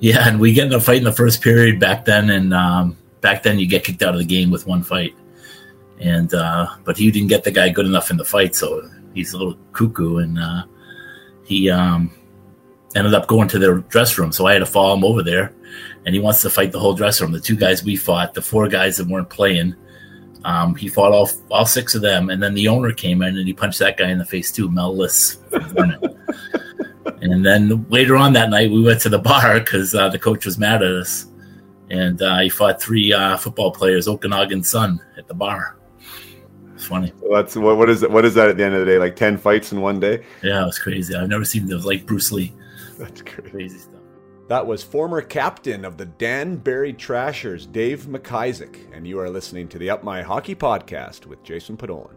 Yeah, and we get in a fight in the first period back then, and um, back then you get kicked out of the game with one fight. And uh, but he didn't get the guy good enough in the fight, so he's a little cuckoo, and uh, he um, ended up going to their dress room. So I had to follow him over there, and he wants to fight the whole dress room. The two guys we fought, the four guys that weren't playing, um, he fought all all six of them, and then the owner came in and he punched that guy in the face too, Mel Liss. and then later on that night, we went to the bar because uh, the coach was mad at us, and uh, he fought three uh, football players, Okanagan Sun, at the bar. It's funny. Well, that's what, what is what is that at the end of the day? Like ten fights in one day? Yeah, it was crazy. I've never seen those like Bruce Lee. That's crazy. Crazy stuff. That was former captain of the Danbury Trashers, Dave McIsaac, and you are listening to the Up My Hockey podcast with Jason Podollan.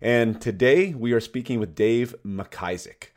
and today we are speaking with Dave McIsaac.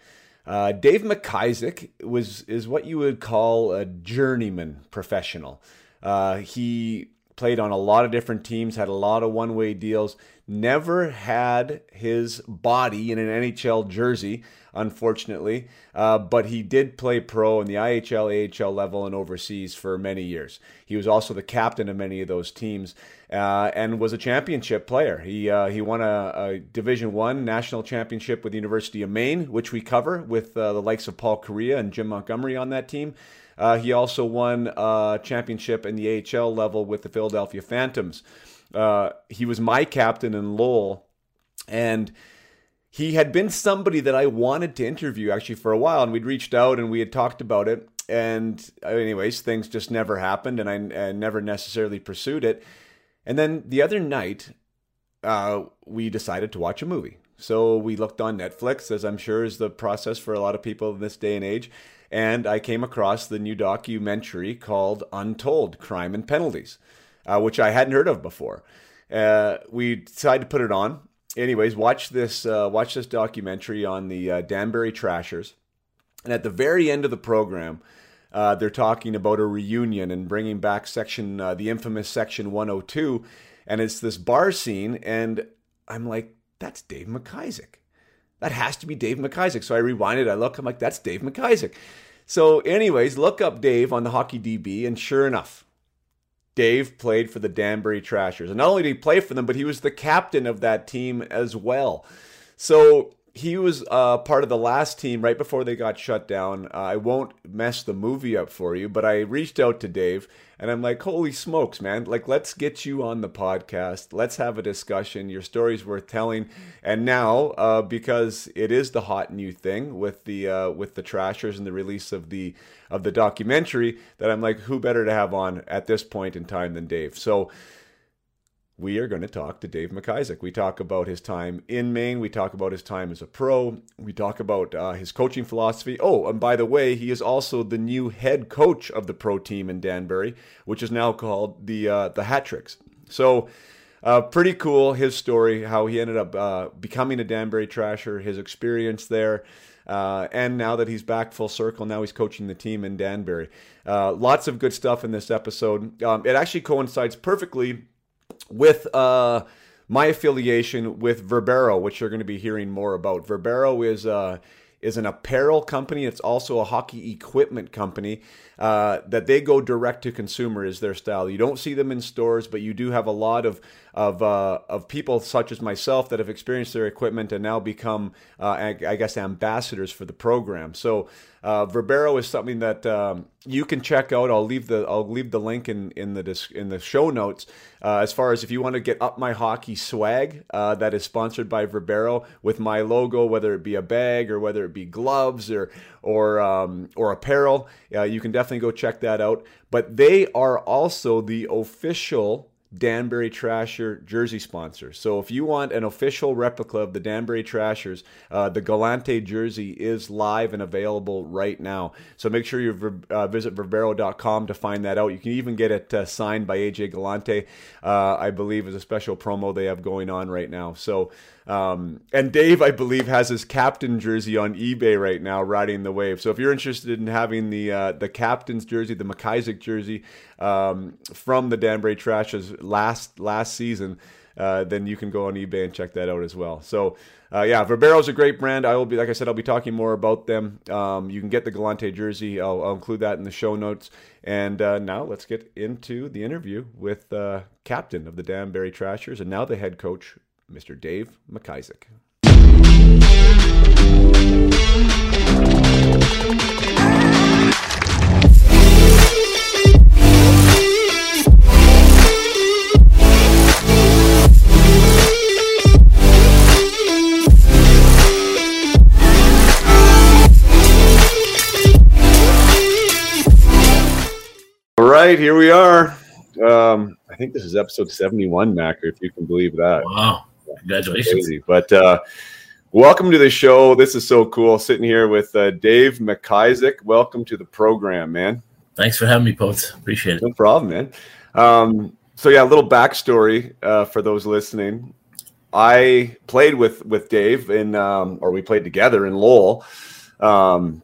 Uh, Dave McIsaac was is what you would call a journeyman professional. Uh, he played on a lot of different teams, had a lot of one way deals, never had his body in an NHL jersey, unfortunately, uh, but he did play pro in the IHL, AHL level, and overseas for many years. He was also the captain of many of those teams. Uh, and was a championship player. He uh, he won a, a Division One national championship with the University of Maine, which we cover with uh, the likes of Paul Kariya and Jim Montgomery on that team. Uh, he also won a championship in the AHL level with the Philadelphia Phantoms. Uh, he was my captain in Lowell, and he had been somebody that I wanted to interview actually for a while, and we'd reached out and we had talked about it. And anyways, things just never happened, and I, I never necessarily pursued it. And then the other night, uh, we decided to watch a movie. So we looked on Netflix, as I'm sure is the process for a lot of people in this day and age. And I came across the new documentary called Untold Crime and Penalties, uh, which I hadn't heard of before. Uh, we decided to put it on. Anyways, watch this. Uh, watch this documentary on the uh, Danbury Trashers. And at the very end of the program, uh, they're talking about a reunion and bringing back section, uh, the infamous Section 102, and it's this bar scene, and I'm like, that's Dave McIsaac. That has to be Dave McIsaac. So I rewind it, I look, I'm like, that's Dave McIsaac. So, anyways, look up Dave on the Hockey DB, and sure enough, Dave played for the Danbury Trashers. And not only did he play for them, but he was the captain of that team as well. So he was uh, part of the last team right before they got shut down. Uh, I won't mess the movie up for you, but I reached out to Dave and I'm like, holy smokes, man. Like, let's get you on the podcast. Let's have a discussion. Your story's worth telling. And now, uh, because it is the hot new thing with the uh, with the trashers and the release of the of the documentary, that I'm like, who better to have on at this point in time than Dave? So we are going to talk to Dave McIsaac. We talk about his time in Maine. We talk about his time as a pro. We talk about uh, his coaching philosophy. Oh, and by the way, he is also the new head coach of the pro team in Danbury, which is now called the uh, the Hat Tricks. So, uh, pretty cool his story, how he ended up uh, becoming a Danbury Trasher, his experience there. Uh, and now that he's back full circle, now he's coaching the team in Danbury. Uh, lots of good stuff in this episode. Um, it actually coincides perfectly with uh, my affiliation with Verbero, which you're going to be hearing more about. Verbero is uh, is an apparel company. It's also a hockey equipment company uh, that they go direct to consumer is their style. You don't see them in stores, but you do have a lot of of uh, of people such as myself that have experienced their equipment and now become, uh, I, guess, ambassadors for the program. So Uh, Verbero is something that um, you can check out. I'll leave the I'll leave the link in in the dis- in the show notes. Uh, as far as if you want to get up my hockey swag, uh, that is sponsored by Verbero with my logo, whether it be a bag or whether it be gloves or or um, or apparel, uh, you can definitely go check that out. But they are also the official Danbury Trasher jersey sponsor. So if you want an official replica of the Danbury Trashers, uh, the Galante jersey is live and available right now. So make sure you uh, visit Verbero.com to find that out. You can even get it uh, signed by AJ Galante, uh, I believe, is a special promo they have going on right now. So um, and Dave, I believe, has his captain jersey on eBay right now, riding the wave. So if you're interested in having the uh, the captain's jersey, the McIsaac jersey um, from the Danbury Trashers last last season, uh, then you can go on eBay and check that out as well. So. Uh, yeah, Verbero is a great brand. I will be, like I said, I'll be talking more about them. Um, you can get the Galante jersey. I'll, I'll, include that in the show notes. And uh, now let's get into the interview with uh, captain of the Danbury Trashers and now the head coach, Mr. Dave McIsaac. All right, here we are. Um, I think this is episode 71, Mac, if you can believe that. Wow. Congratulations. But uh, welcome to the show. This is so cool. Sitting here with uh, Dave McIsaac. Welcome to the program, man. Thanks for having me, Potes. Appreciate it. No problem, man. Um, so yeah, a little backstory uh, for those listening. I played with with Dave in, um, or we played together in Lowell. Um,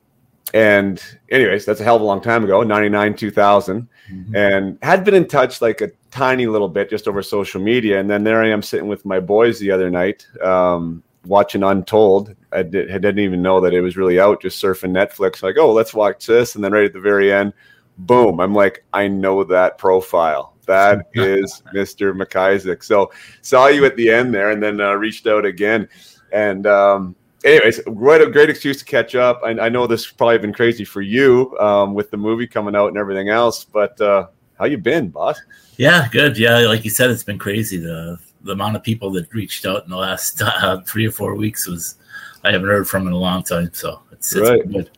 and anyways, that's a hell of a long time ago, 99, 2000 Mhm. and had been in touch like a tiny little bit just over social media. And then there I am sitting with my boys the other night, um, watching Untold. I, did, I didn't even know that it was really out, just surfing Netflix. Like, oh, let's watch this. And then right at the very end, boom, I'm like, I know that profile. That is Mr. McIsaac. So saw you at the end there and then uh, reached out again. And, um, anyways, what a great excuse to catch up. I, I know this has probably been crazy for you um, with the movie coming out and everything else, but uh, how you been, boss? Yeah, good. Yeah, like you said, it's been crazy. The the amount of people that reached out in the last uh, three or four weeks was I haven't heard from in a long time. So it's, it's Right. good.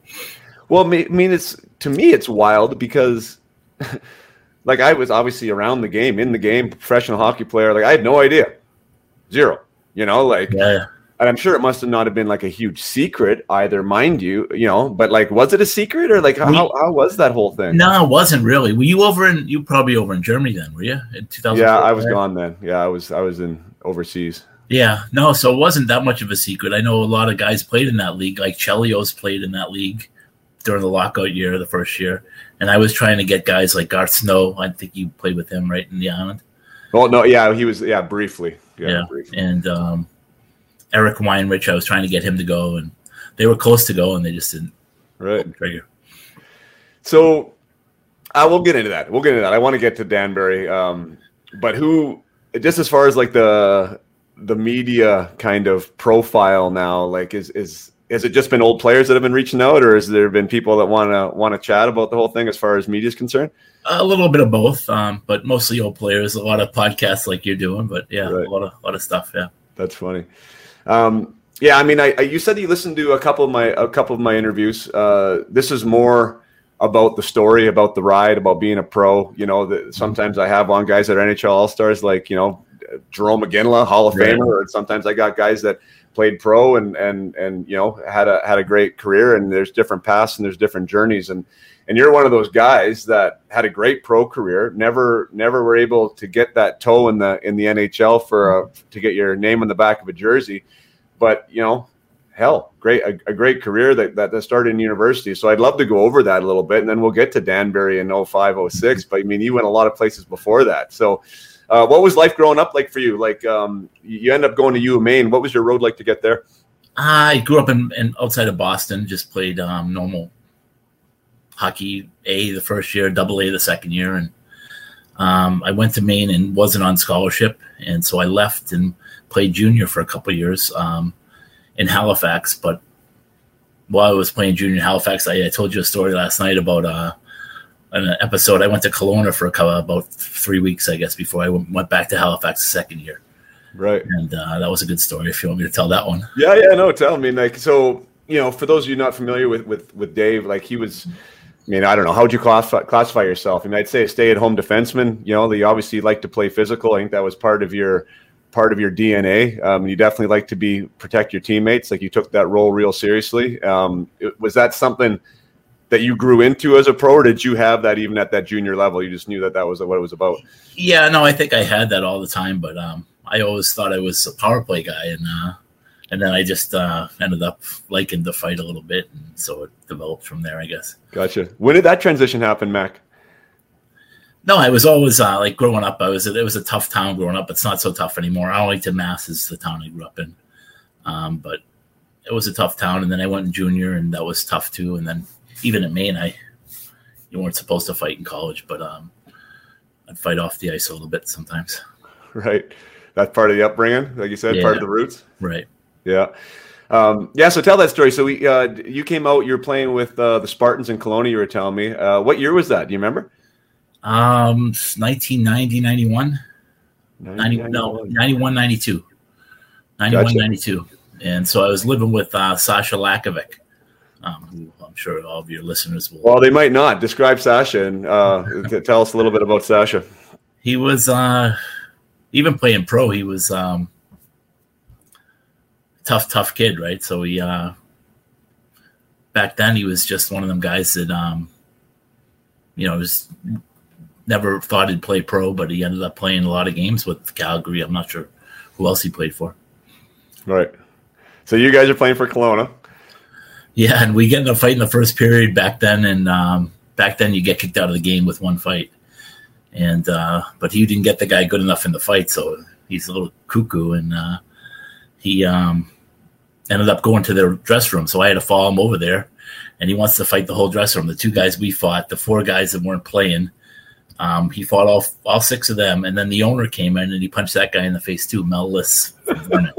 Well, I mean- I mean, it's to me, it's wild because, like, I was obviously around the game, in the game, professional hockey player. Like, I had no idea, zero. You know, like, Yeah, and I'm sure it must have not have been like a huge secret either, mind you. You know, but like, was it a secret or like how We- how was that whole thing? no, it wasn't really. Were you over in? You probably over in Germany then, were you in 2000? Yeah, I was gone then. Yeah, I was I was in overseas. Yeah, no, so it wasn't that much of a secret. I know a lot of guys played in that league, like Chelios played in that league during the lockout year, the first year. And I was trying to get guys like Garth Snow. I think you played with him right in the island. Oh no, yeah, he was yeah briefly. Yeah, Yeah. briefly. And um, Eric Weinrich, I was trying to get him to go, and they were close to go, and they just didn't Right. trigger. So I will get into that. We'll get into that. I want to get to Danbury. Um, but who just as far as like the the media kind of profile now, like is is has it just been old players that have been reaching out, or has there been people that want to want to chat about the whole thing as far as media is concerned? A little bit of both, um, but mostly old players. A lot of podcasts like you're doing, but yeah, Right. a lot of lot of stuff. Yeah. That's funny. Um, yeah, I mean, I, I you said you listened to a couple of my a couple of my interviews. Uh, this is more about the story, about the ride, about being a pro. You know, the, sometimes I have on guys that are NHL All Stars, like you know Jarome Iginla, Hall of Right. Famer, or sometimes I got guys that played pro and and and you know had a had a great career. And there's different paths and there's different journeys. And and you're one of those guys that had a great pro career, never never were able to get that toe in the in the NHL for a, to get your name on the back of a jersey, but you know, hell, great a, a great career that, that that started in university. So I'd love to go over that a little bit, and then we'll get to Danbury in 05, 06. But I mean, you went a lot of places before that. So, uh, what was life growing up like for you? Like, um, you end up going to U of Maine. What was your road like to get there? I grew up in, in outside of Boston. Just played um, normal hockey A the first year, double A the second year, and um, I went to Maine and wasn't on scholarship, and so I left and played junior for a couple years um, in Halifax. But while I was playing junior in Halifax, I, I told you a story last night about uh, an episode. I went to Kelowna for a couple, about three weeks, I guess, before I went, went back to Halifax the second year, Right. and uh, that was a good story. If you want me to tell that one, Yeah, yeah, no, tell me. Like, so you know, for those of you not familiar with with with Dave, like he was. I mean, I don't know. How would you classify, classify yourself? I mean, I'd say a stay-at-home defenseman. You know, you obviously like to play physical. I think that was part of your part of your DNA. Um, you definitely like to be protect your teammates. Like you took that role real seriously. Um, it- was that something that you grew into as a pro, or did you have that even at that junior level? You just knew that that was what it was about. yeah, no, I think I had that all the time, but um, I always thought I was a power play guy, and uh, and then I just uh, ended up liking the fight a little bit, and so it developed from there, I guess. Gotcha. When did that transition happen, Mac? No, I was always uh, like growing up. I was it was a tough town growing up. It's not so tough anymore. Arlington, Mass, is the town I grew up in, um, but it was a tough town. And then I went in junior, and that was tough too. And then even at Maine, I you weren't supposed to fight in college, but um, I'd fight off the ice a little bit sometimes. Right. That's part of the upbringing, like you said, part of the roots. Right. Yeah. Um, yeah. So tell that story. So we, uh, you came out. You're playing with uh, the Spartans in Kelowna. You were telling me. Uh, what year was that? Do you remember? Um, 1990, 91, 90, no, 91, 92, 91, Gotcha. 92. And so I was living with uh, Sasha Lakovic, um, who I'm sure all of your listeners will. Well, they might not describe Sasha and uh, tell us a little bit about Sasha. he was uh, even playing pro. He was um, tough, tough kid, right? So he uh, back then he was just one of them guys that um, you know was never thought he'd play pro, but he ended up playing a lot of games with Calgary. I'm not sure who else he played for. Right. So you guys are playing for Kelowna. Yeah, and we get in a fight in the first period back then, and um, back then you get kicked out of the game with one fight, and uh, but he didn't get the guy good enough in the fight, so he's a little cuckoo, and uh, he um, ended up going to their dress room, so I had to follow him over there, and he wants to fight the whole dress room. The two guys we fought, the four guys that weren't playing, um, he fought all all six of them, and then the owner came in and he punched that guy in the face too, Mel Liss from Vernon.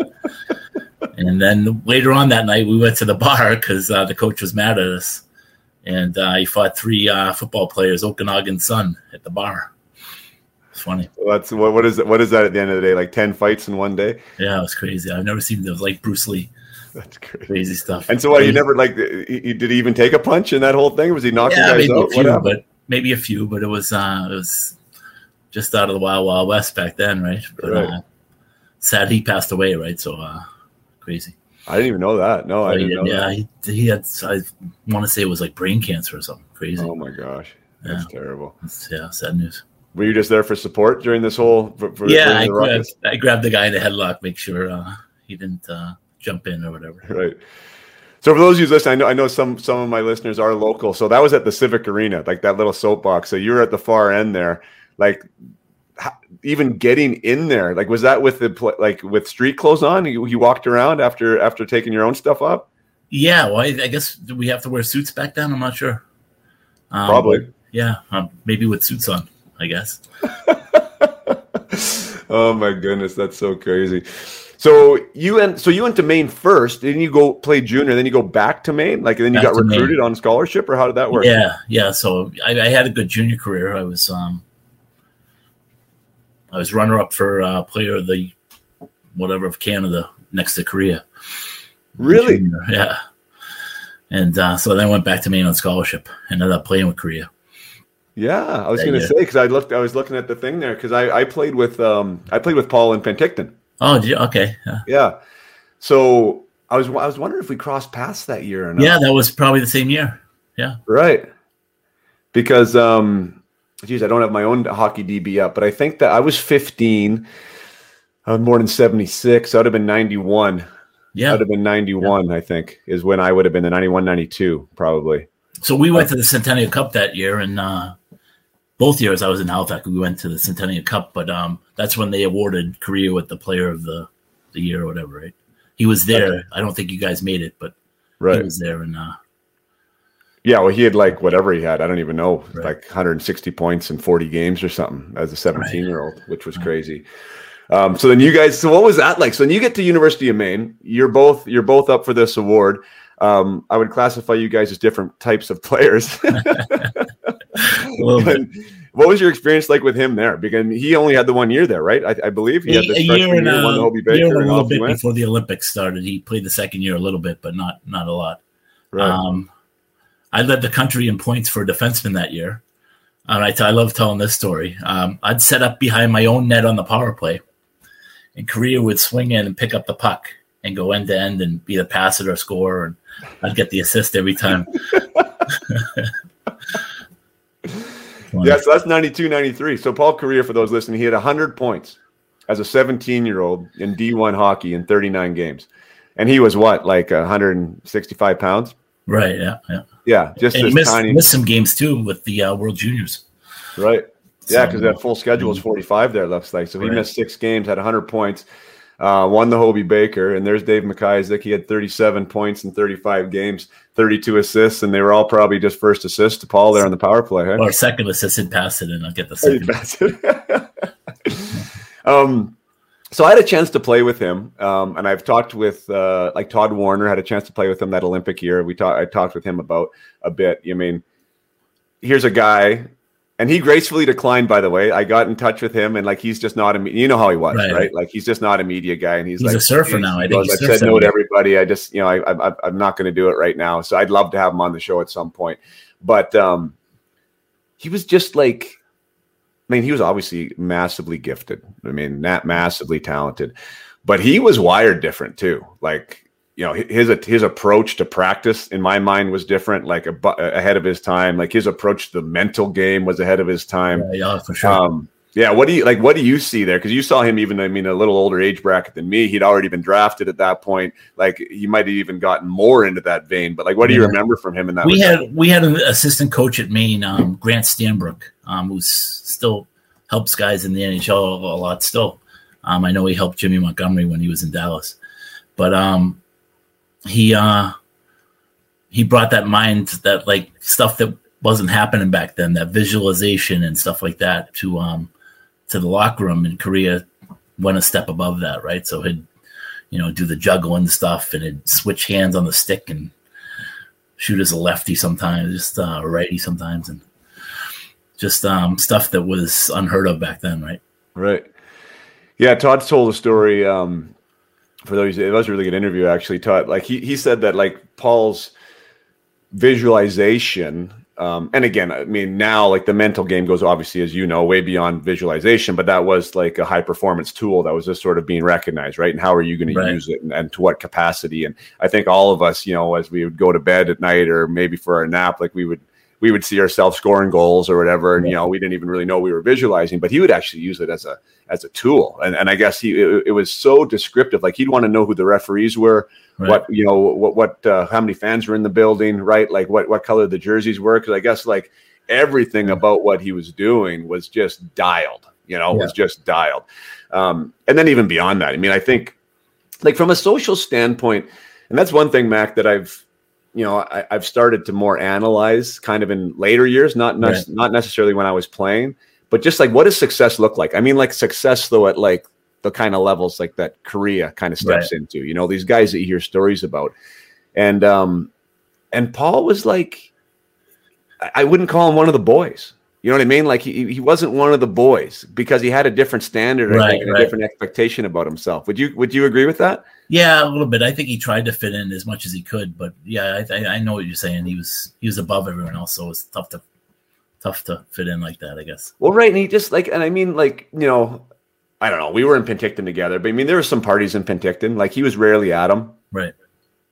And then later on that night, we went to the bar because uh, the coach was mad at us, and uh, he fought three uh, football players, Okanagan Sun, at the bar. It's funny. That's what. What is? What is that at the end of the day? Like ten fights in one day? Yeah, it was crazy. I've never seen was like Bruce Lee, That's crazy. crazy stuff. And so, what? You never like? He, he- did he even take a punch in that whole thing? Was he knocking Yeah, guys maybe a out? What few, but maybe a few. But it was uh, it was just out of the wild wild west back then, right? But Right. Uh, sad he passed away, right? So uh, crazy. I didn't even know that. No, I didn't did- know. yeah, he, he had. I want to say it was like brain cancer or something crazy. Oh my gosh, that's terrible. It's, yeah, sad news. Were you just there for support during this whole? For, for yeah, I grabbed. I grabbed the guy in the headlock, make sure uh, he didn't uh, jump in or whatever. right. So for those of you listening, I know I know some some of my listeners are local. So that was at the Civic Arena, like that little soapbox. So you were at the far end there, like even getting in there. Like was that with the like with street clothes on? You, you walked around after after taking your own stuff up. Yeah, well, I, I guess we have to wear suits back then? I'm not sure. Um, Probably. Yeah, um, maybe with suits on. I guess. oh my goodness, that's so crazy. So you went so you went to Maine first, then you go play junior, then you go back to Maine, like then you got to Maine. recruited on scholarship, or how did that work? Yeah, yeah. So I, I had a good junior career. I was um, I was runner up for uh, player of the whatever of Canada next to Kariya. Really? Yeah. And uh, so then I went back to Maine on scholarship. And ended up playing with Kariya. Yeah, I was going to say because I looked, I was looking at the thing there because I, I played with um I played with Paul in Penticton. Oh, you? okay. Yeah. Yeah, so I was I was wondering if we crossed paths that year or not. yeah, that was probably the same year. Yeah. Right. Because um, geez, I don't have my own hockey DB up, but I think that I was 15. I was born in '76. I would have been 91. Yeah. I'd have been 91. I think is when I would have been the 91, 92 probably. So we went to the Centennial Cup that year, and uh, both years I was in Halifax. We went to the Centennial Cup, but um, that's when they awarded Kariya with the Player of the the Year or whatever. Right? He was there. I don't think you guys made it, but right. he was there, and uh, Yeah. Well, he had like whatever he had. I don't even know, Right. like 160 points in 40 games or something as a 17 year old, which was crazy. Um, so then you guys, so what was that like? So then you get to University of Maine. You're both you're both up for this award. um, I would classify you guys as different types of players. A little bit. And what was your experience like with him there? Because he only had the one year there, right? I, I believe he had a, year and year, the Hobey year and a little bit went. before the Olympics started. He played the second year a little bit, but not not a lot. Right. Um, I led the country in points for a defenseman that year. And I, I love telling this story. Um, I'd set up behind my own net on the power play, and Kariya would swing in and pick up the puck and go end to end and be the passer or scorer, and I'd get the assist every time. Yeah, so that's 92, 93. So Paul Kariya, for those listening, he had 100 points as a 17-year-old in D1 hockey in 39 games. And he was what, like 165 pounds? Right. Yeah. Yeah. Yeah, just And missed, tiny. missed some games too with the uh, World Juniors. Right. Yeah, So- because that full schedule was 45 there, looks like. So he Right. missed six games, had 100 points, uh, won the Hobey Baker. And there's Dave McIsaac. He had 37 points in 35 games, 32 assists, and they were all probably just first assists to Paul there on the power play. Huh? Or second assistant pass it, and I'll get the second. um, so I had a chance to play with him, um, and I've talked with uh, like Todd Warriner had a chance to play with him that Olympic year. We talked, I talked with him about a bit. I mean, here's a guy, and he gracefully declined. By the way, I got in touch with him, and like he's just not a you know how he was, right? Right. Like he's just not a media guy, and he's, He's like a surfer now. I think I've said no to everybody. I just you know I, I I'm not going to do it right now. So I'd love to have him on the show at some point, but um, he was just like I mean, he was obviously massively gifted. I mean, not massively talented, but he was wired different too. Like, you know, his his approach to practice, in my mind, was different. Like a, ahead of his time. Like his approach to the mental game was ahead of his time. Yeah, yeah, for sure. Um, yeah. What do you like? What do you see there? Because you saw him even. I mean, a little older age bracket than me. He'd already been drafted at that point. Like he might have even gotten more into that vein. But like, what do you remember from him in that? we regard? had we had an assistant coach at Maine, um, Grant Stanbrook, um, who's still helps guys in the NHL a lot. Still, um, I know he helped Jimmy Montgomery when he was in Dallas, but um, he uh, he brought that mind, that like stuff that wasn't happening back then, that visualization and stuff like that to um to the locker room. And Kariya went a step above that, right? So he'd you know do the juggling stuff and he'd switch hands on the stick and shoot as a lefty sometimes, just uh, righty sometimes, and just um, stuff that was unheard of back then, right? Right. Yeah, Todd told a story. Um, for those, it was a really good interview actually. Todd, like he he said that like Paul's visualization, um, and again, I mean now like the mental game goes obviously as you know way beyond visualization, but that was like a high performance tool that was just sort of being recognized, right? And how are you going Right. to use it, and, and to what capacity? And I think all of us, you know, as we would go to bed at night or maybe for our nap, like we would we would see ourselves scoring goals or whatever, and you know we didn't even really know we were visualizing, but he would actually use it as a as a tool, and and I guess he it, it was so descriptive. Like he'd want to know who the referees were, Right. what you know, what what uh, how many fans were in the building, right? Like what what color the jerseys were, because I guess like everything about what he was doing was just dialed. You know, was just dialed, um, and then even beyond that, I mean, I think like from a social standpoint, and that's one thing, Mac, that I've you know I, I've started to more analyze kind of in later years, not not, Right. not necessarily when I was playing, but just like what does success look like? I mean, like success though at like the kind of levels like that Kariya kind of steps into. You know, these guys that you hear stories about, and um, and Paul was like, I wouldn't call him one of the boys. You know what I mean? Like he, he wasn't one of the boys because he had a different standard, Right, think, and a different expectation about himself. Would you would you agree with that? Yeah, a little bit. I think he tried to fit in as much as he could, but yeah, I, I, know what you're saying. He was he was above everyone else, so it was tough to tough to fit in like that. I guess. Well, right, and he just like, and I mean, like, you know, I don't know. We were in Penticton together, but I mean, there were some parties in Penticton. Like, he was rarely at them. Right.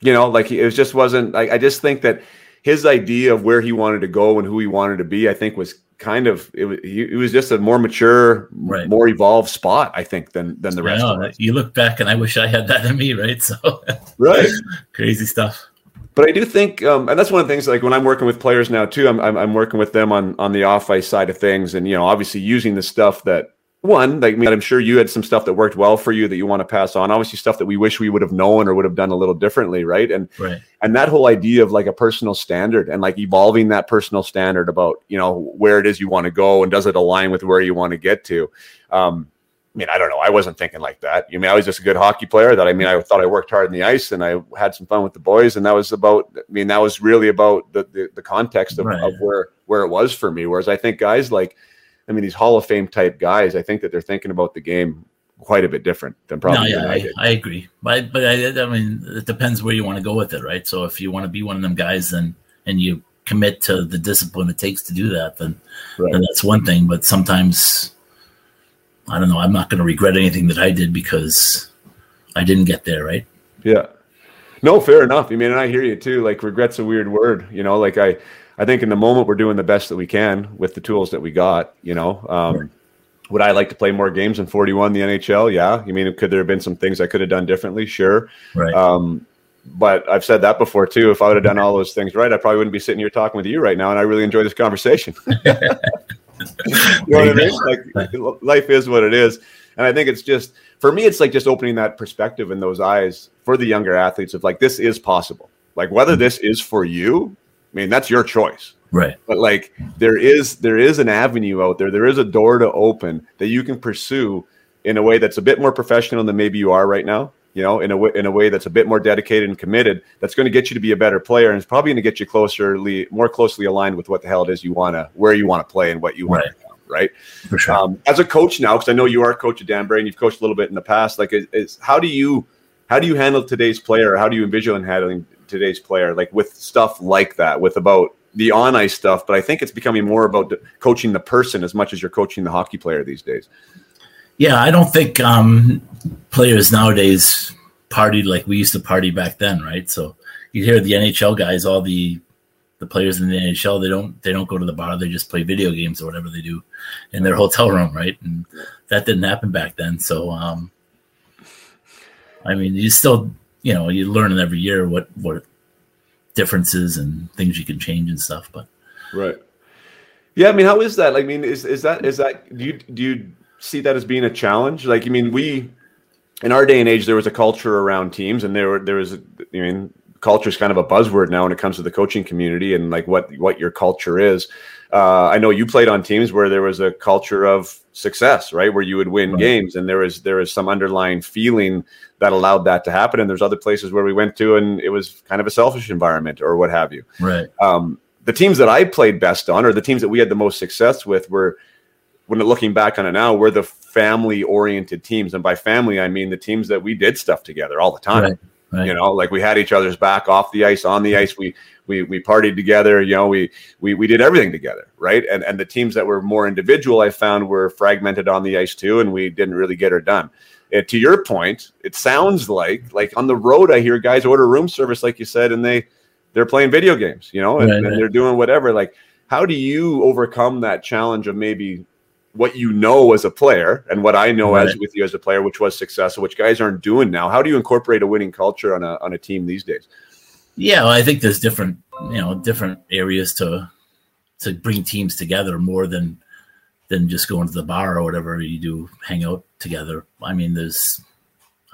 You know, like he, it was just wasn't. I, I just think that his idea of where he wanted to go and who he wanted to be, I think, was kind of it was. It was just a more mature, Right. more evolved spot, I think, than than the rest know. of us. You look back, and I wish I had that in me, right? So Right. crazy stuff. But I do think, um, and that's one of the things. Like when I'm working with players now too, I'm, I'm I'm working with them on on the off ice side of things, and you know, obviously using the stuff that one, like I mean, I'm sure you had some stuff that worked well for you that you want to pass on. Obviously, stuff that we wish we would have known or would have done a little differently, right? And Right. and that whole idea of like a personal standard and like evolving that personal standard about you know where it is you want to go and does it align with where you want to get to. Um, I mean, I don't know. I wasn't thinking like that. You mean I was just a good hockey player? That I mean, I thought I worked hard in the ice and I had some fun with the boys, and that was about. I mean, that was really about the the, the context of, Right. of where where it was for me. Whereas I think guys like, I mean, these Hall of Fame type guys, I think that they're thinking about the game quite a bit different than probably no, yeah, I I. I agree. But but I, I mean, it depends where you want to go with it, right? So if you want to be one of them guys, then and you commit to the discipline it takes to do that, then Right. then that's one thing. But sometimes, I don't know. I'm not going to regret anything that I did because I didn't get there, right? Yeah. No, fair enough. I mean, and I hear you too. Like regret's a weird word, you know, like I, I think in the moment we're doing the best that we can with the tools that we got, you know, um, Right. would I like to play more games in 41 the NHL? Yeah. I mean, could there have been some things I could have done differently? Sure. Right. Um, but I've said that before too. If I would have done all those things right, I probably wouldn't be sitting here talking with you right now. And I really enjoy this conversation. you know what I mean? Like life is what it is. And I think it's just for me, it's like just opening that perspective and those eyes for the younger athletes of like this is possible. Like whether this is for you, I mean, that's your choice. right. But like there is there is an avenue out there. There is a door to open that you can pursue in a way that's a bit more professional than maybe you are right now. You know, in a way, in a way that's a bit more dedicated and committed. That's going to get you to be a better player, and it's probably going to get you closer, more closely aligned with what the hell it is you want to, where you want to play, and what you want Right. to. Right. For sure. Um, as a coach now, because I know you are a coach at Danbury and you've coached a little bit in the past. Like, is, is how do you how do you handle today's player? How do you envision handling today's player? Like with stuff like that, with about the on ice stuff. But I think it's becoming more about coaching the person as much as you're coaching the hockey player these days. Yeah, I don't think um, players nowadays party like we used to party back then, right? So you hear the NHL guys, all the the players in the NHL, they don't they don't go to the bar, they just play video games or whatever they do in their hotel room, right? And that didn't happen back then. So um I mean, you still, you know, you learn every year what what differences and things you can change and stuff, but Right. Yeah, I mean, how is that? Like, I mean, is is that is that do you do you see that as being a challenge? Like, I mean, we in our day and age, there was a culture around teams, and there were there was, I mean, culture is kind of a buzzword now when it comes to the coaching community and like what what your culture is. Uh, I know you played on teams where there was a culture of success, right, where you would win Right. games, and there is there is some underlying feeling that allowed that to happen. And there's other places where we went to, and it was kind of a selfish environment or what have you right. um, the teams that I played best on, or the teams that we had the most success with, were when looking back on it now, were the family-oriented teams, and by family I mean the teams that we did stuff together all the time. Right. Right. You know, like we had each other's back off the ice, on the ice. We we we partied together. You know, we we we did everything together, right? And and the teams that were more individual, I found were fragmented on the ice too, and we didn't really get her done. And to your point, it sounds like like on the road, I hear guys order room service, like you said, and they they're playing video games, you know, and, Right, and right. they're doing whatever. Like, how do you overcome that challenge of maybe what you know as a player and what I know as with you as a player, which was successful, which guys aren't doing now? How do you incorporate a winning culture on a on a team these days? Yeah, well, I think there's different, you know, different areas to to bring teams together more than than just going to the bar or whatever you do, hang out together. I mean, there's,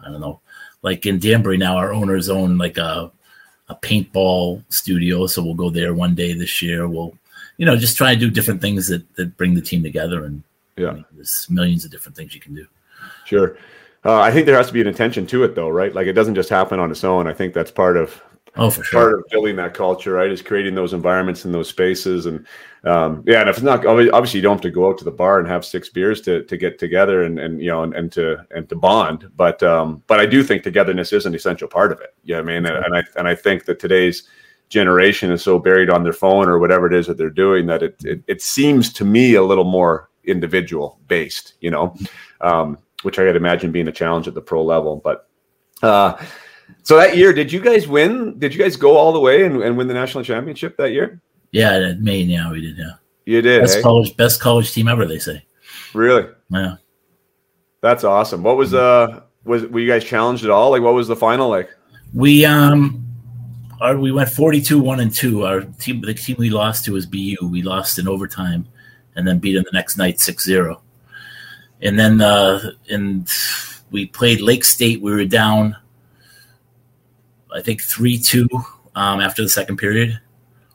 I don't know, like in Danbury now, our owners own like a a paintball studio, so we'll go there one day this year. We'll, you know, just try to do different things that that bring the team together. And I Yeah, mean, there's millions of different things you can do. sure. Uh, I think there has to be an intention to it, though, right? Like it doesn't just happen on its own. I think that's part of Oh, for sure. part of building that culture, right? Is creating those environments and those spaces, and um, yeah. And if it's not obviously, you don't have to go out to the bar and have six beers to, to get together and, and you know and, and to and to bond. But um, but I do think togetherness is an essential part of it. Yeah, I mean, and, and I and I think that today's generation is so buried on their phone or whatever it is that they're doing that it it, it seems to me a little more individual based, you know, um, which I could imagine being a challenge at the pro level, but. Uh, so that year, did you guys win? Did you guys go all the way and, and win the national championship that year? Yeah, Maine, yeah, we did. Yeah, You did. best eh? college, best college team ever. They say. Really? Yeah. That's awesome. What was uh was were you guys challenged at all? Like what was the final like? We um, our, we went forty-two one and two. Our team, the team we lost to was BU. We lost in overtime, and then beat them the next night 6-0. And then uh, in we played Lake State. We were down, I think three two um, after the second period,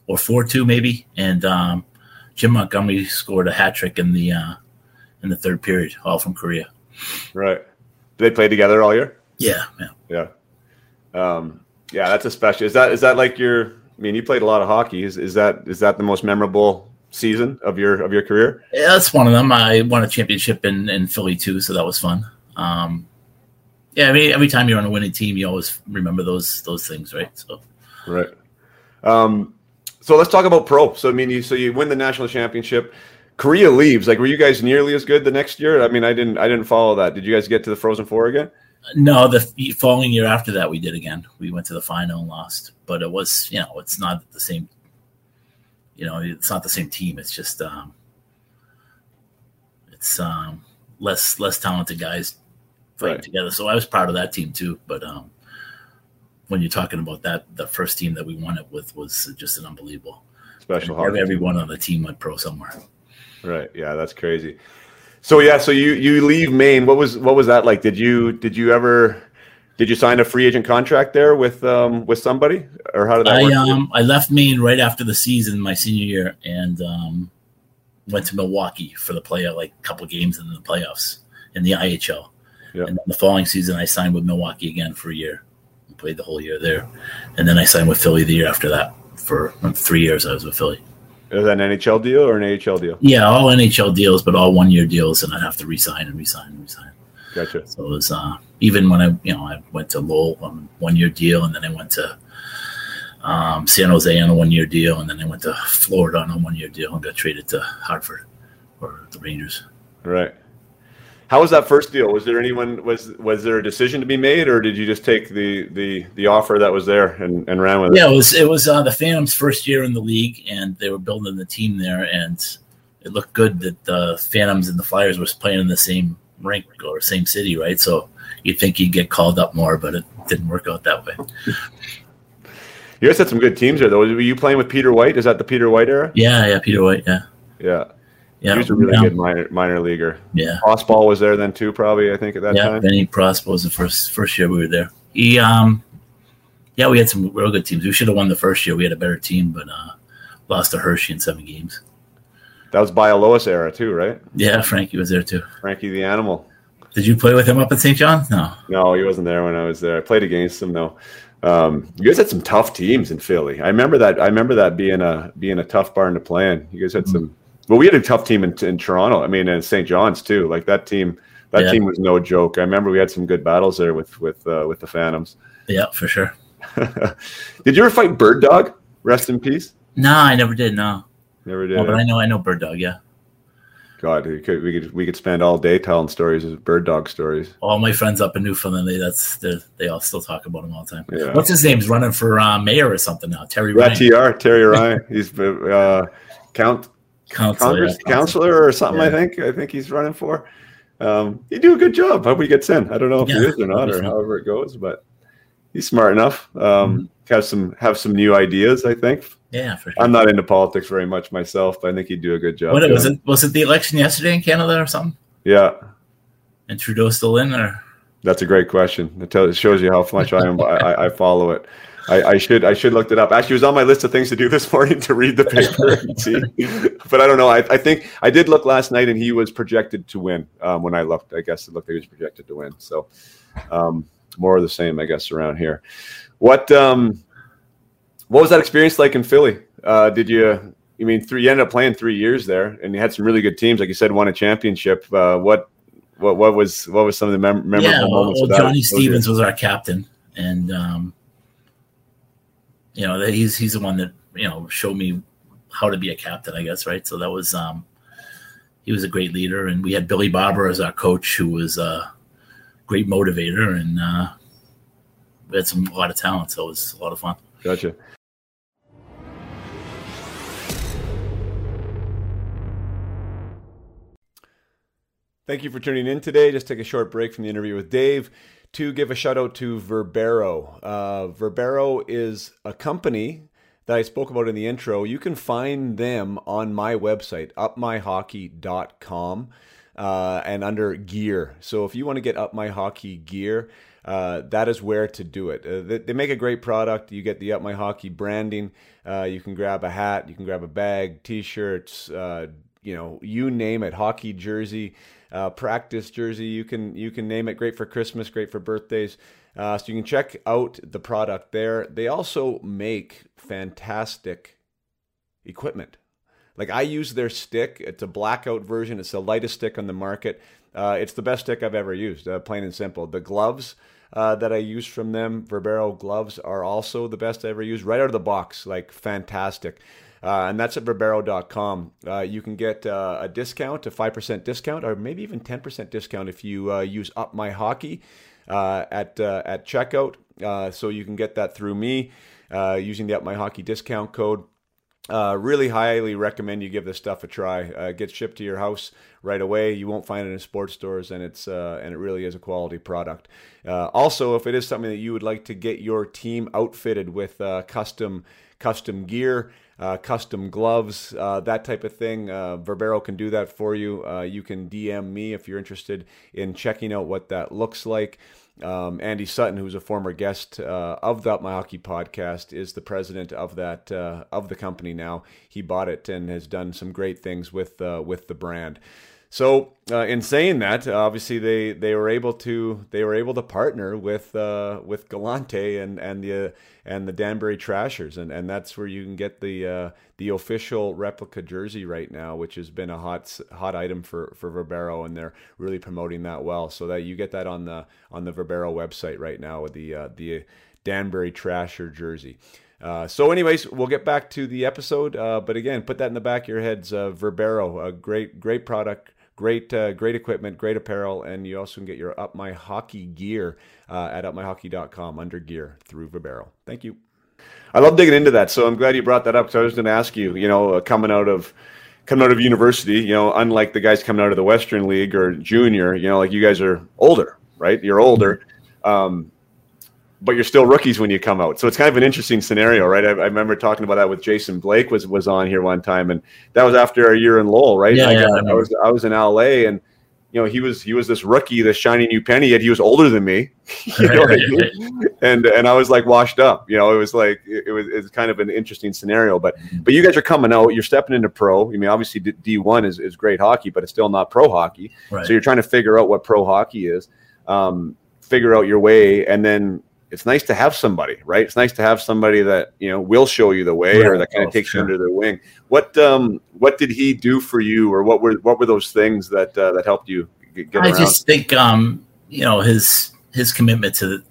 or four two maybe. And um, Jim Montgomery scored a hat trick in the uh, in the third period, all from Kariya. Right. Do they play together all year? Yeah, yeah. Yeah. Um, yeah, that's a special. Is that is that like your? I mean, you played a lot of hockey. Is is that is that the most memorable season of your of your career? Yeah, that's one of them. I won a championship in, in Philly too, so that was fun. Um, yeah, I mean, every time you're on a winning team, you always remember those those things, right? So Right. Um, so let's talk about pro. So I mean, you so you win the national championship. Kariya leaves. Like, were you guys nearly as good the next year? I mean, I didn't I didn't follow that. Did you guys get to the Frozen Four again? no, the following year after that, we did again. We went to the final and lost, but it was you know, it's not the same. You know, it's not the same team. It's just um, it's um, less less talented guys fighting Right. together. So I was proud of that team too. But um, when you're talking about that, the first team that we won it with was just an unbelievable. Special hockey. Everyone on the team went pro somewhere. Right. Yeah, that's crazy. So yeah, so you you leave Maine. What was what was that like? Did you did you ever did you sign a free agent contract there with um with somebody or how did that I work? um I left Maine right after the season, my senior year, and um, went to Milwaukee for the play like a couple games in the playoffs in the IHL. Yeah. And then the following season, I signed with Milwaukee again for a year. Played the whole year there, and then I signed with Philly the year after that. For three years, I was with Philly. Is that an NHL deal or an AHL deal? Yeah, all NHL deals, but all one year deals, and I'd have to resign and resign and resign. Gotcha. So it was uh, even when I, you know, I went to Lowell on one year deal, and then I went to um, San Jose on a one year deal, and then I went to Florida on a one year deal and got traded to Hartford or the Rangers. Right. How was that first deal? Was there anyone was was there a decision to be made, or did you just take the the the offer that was there and, and ran with it? Yeah, it was it was uh, the Phantoms' first year in the league, and they were building the team there, and it looked good that the Phantoms and the Flyers was playing in the same rink or same city, right? So you'd think you'd get called up more, but it didn't work out that way. You guys had some good teams there, though. Were you playing with Peter White? Is that the Peter White era? Yeah, yeah, Peter White, yeah, Yeah, yeah, he was a really yeah, good minor minor leaguer. yeah. Crossball was there then too, probably. I think at that yeah, time. Yeah, Benny Prosper was the first first year we were there. He, um, yeah, we had some real good teams. We should have won the first year. We had a better team, but uh, lost to Hershey in seven games. That was Bialowas era too, right? Yeah, Frankie was there too. Frankie the Animal. Did you play with him up at St. John? No. No, he wasn't there when I was there. I played against him though. Um, you guys had some tough teams in Philly. I remember that. I remember that being a being a tough barn to play in. You guys had some. Well, we had a tough team in, in Toronto. I mean, in St. John's too. Like that team. That Yeah. team was no joke. I remember we had some good battles there with with uh, with the Phantoms. Yeah, for sure. Did you ever fight Bird Dog? Rest in peace. No, I never did. No, Never did. Oh, but I know, I know Bird Dog. Yeah, God, we could, we could we could spend all day telling stories of Bird Dog stories. all my friends up in Newfoundland, they that's they they all still talk about him all the time. Yeah. What's his name's running for uh, mayor or something now? Terry Yeah, Ryan, TR Terry Ryan. He's uh, count Council, Congress yeah, counselor or something. I think I think he's running for. Um, he do a good job. Hope he gets in. I don't know if he is or not, or however it goes, but he's smart enough. Um, Mm-hmm. Have some have some new ideas. I think. Yeah, for sure. I'm not into politics very much myself, but I think he'd do a good job. what was it? Was it the election yesterday in Canada or something? Yeah, And Trudeau still in there? that's a great question. It, tells, it shows you how much I am. I, I, follow it. I, I should I should looked it up. Actually, it was on my list of things to do this morning to read the paper. But I don't know. I, I think I did look last night, and he was projected to win. Um, when I looked, I guess it looked like he was projected to win. So um, more of the same, I guess, around here. What um, what was that experience like in Philly? Uh, did you? You mean three? You ended up playing three years there, and you had some really good teams, like you said, won a championship. Uh, what what what was what was some of the mem- memorable yeah, well, moments? well? Johnny? Stevens was our captain, and um, you know that he's he's the one that you know showed me how to be a captain, I guess, right? So that was um, he was a great leader, and we had Billy Barber as our coach, who was a great motivator, and uh, we had some a lot of talent, so it was a lot of fun. Gotcha. Thank you for tuning in today. Just take a short break from the interview with Dave to give a shout out to Verbero. Uh, Verbero is a company that I spoke about in the intro. You can find them on my website, upmyhockey.com, uh, and under gear. So if you want to get Up My Hockey gear, uh, that is where to do it. Uh, they, they make a great product. You get the Up My Hockey branding. Uh, you can grab a hat, you can grab a bag, t-shirts, uh, you know, you name it, hockey jersey. Uh, practice jersey. You can you can name it. Great for Christmas. Great for birthdays. Uh, so you can check out the product there. They also make fantastic equipment. Like I use their stick. It's a blackout version. It's the lightest stick on the market. Uh, it's the best stick I've ever used. Uh, plain and simple. The gloves uh, that I use from them, Verbero gloves, are also the best I ever used. Right out of the box, like fantastic. Uh, and that's at verbero.com. Uh, you can get uh, a discount, a 5% discount, or maybe even 10% discount if you uh, use Up My Hockey uh, at, uh, at checkout. so you can get that through me using the Up My Hockey discount code. Uh, really highly recommend you give this stuff a try. Uh, it gets shipped to your house right away. You won't find it in sports stores, and it's uh, and it really is a quality product. Also, if it is something that you would like to get your team outfitted with custom custom gear, uh, custom gloves, that type of thing, Verbero can do that for you. you can DM me if you're interested in checking out what that looks like. Um, Andy Sutton, who's a former guest uh, of the My Hockey podcast, is the president of that uh, of the company now. He bought it and has done some great things with uh, with the brand. So, uh, in saying that, obviously they, they were able to they were able to partner with uh, with Galante and and the and the Danbury Trashers, and, and that's where you can get the uh, the official replica jersey right now, which has been a hot hot item for for Verbero, and they're really promoting that well. So that you get that on the on the Verbero website right now with the uh, the Danbury Trasher jersey. Uh, so, anyways, we'll get back to the episode. Uh, but again, put that in the back of your heads. Uh, Verbero, a great, great product, great, uh, great equipment, great apparel, and you also can get your Up My Hockey gear uh, at upmyhockey.com under gear through Verbero. Thank you. I love digging into that. So I'm glad you brought that up because I was going to ask you. You know, uh, coming out of coming out of university, you know, unlike the guys coming out of the Western League or junior, you know, like you guys are older, right? You're older. Um, but you're still rookies when you come out. So it's kind of an interesting scenario, right? I, I, remember talking about that with Jason Blake was was on here one time, and that was after a year in Lowell, right? Yeah, I, yeah, got, I, was I was in LA, and you know he was he was this rookie, this shiny new penny, yet he was older than me, you know I mean? and and I was like washed up. You know, it was like it, it was it's kind of an interesting scenario. But but you guys are coming out, you're stepping into pro. I mean, obviously D one is is great hockey, but it's still not pro hockey. Right. So you're trying to figure out what pro hockey is. Um, figure out your way and then it's nice to have somebody, right? It's nice to have somebody that you know will show you the way, Right. or that kind of takes sure. you under their wing. What um what did he do for you, or what were what were those things that uh, that helped you get, get I around? just think um, you know his his commitment to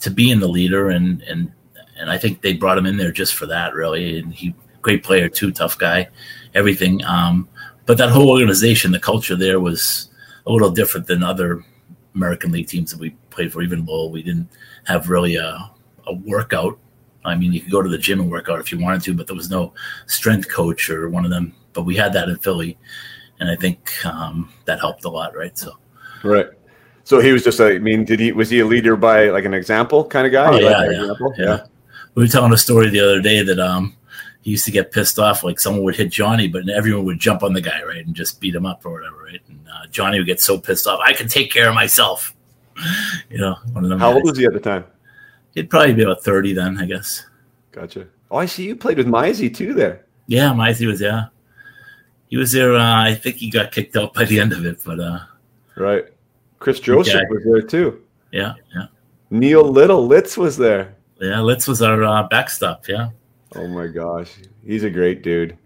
to being the leader and and and I think they brought him in there just for that really and he great player too tough guy everything um, but that whole organization the culture there was a little different than other American League teams that we played for even Lowell we didn't have really a, a workout I mean you could go to the gym and work out if you wanted to but there was no strength coach or one of them but we had that in Philly and I think um, that helped a lot right so right. So he was just a, I mean, did he was he a leader by like an example kind of guy? Oh, Like yeah, yeah, yeah. We were telling a story the other day that um he used to get pissed off like someone would hit Johnny, but everyone would jump on the guy, right, and just beat him up or whatever, right? And uh, Johnny would get so pissed off, I can take care of myself. You know, one of them. How old was he at the time? He'd probably be about thirty then, I guess. Gotcha. Oh, I see you played with Mizey too there. Yeah, Mizey was yeah. He was there. Uh, I think he got kicked out by the end of it, but uh, Right. Chris Joseph was there too. yeah, yeah, Neil Little Litz was there. yeah. Litz was our uh, backstop. Yeah, Oh my gosh, he's a great dude.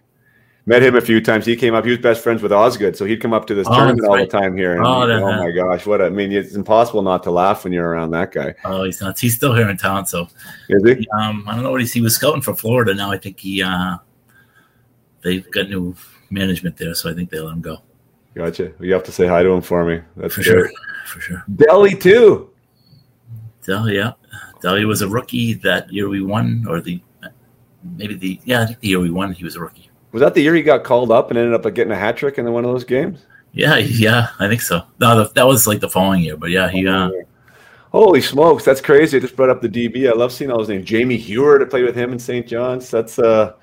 Met him a few times. He came up. He was best friends with Osgood, so he'd come up to this Oh, tournament that's all right. the time here. And Oh, oh, my gosh, what a, I mean, it's impossible not to laugh when you're around that guy. oh, he's not. He's still here in town, so Is he? Um, I don't know what he's, he was scouting for Florida. Now I think he uh, they've got new management there, so I think they let him go Gotcha. You have to say hi to him for me. That's for great. sure. For sure. Delhi too. Dell, yeah, Dell was a rookie that year we won, or the maybe the yeah, I think the year we won, he was a rookie. Was that the year he got called up and ended up like, getting a hat trick in one of those games? Yeah, yeah, I think so. No, that, that was like the following year, but yeah, he uh, Holy smokes, that's crazy! I just brought up the DB. I love seeing all those names. Jamie Heward, I played with him in St. John's. That's uh,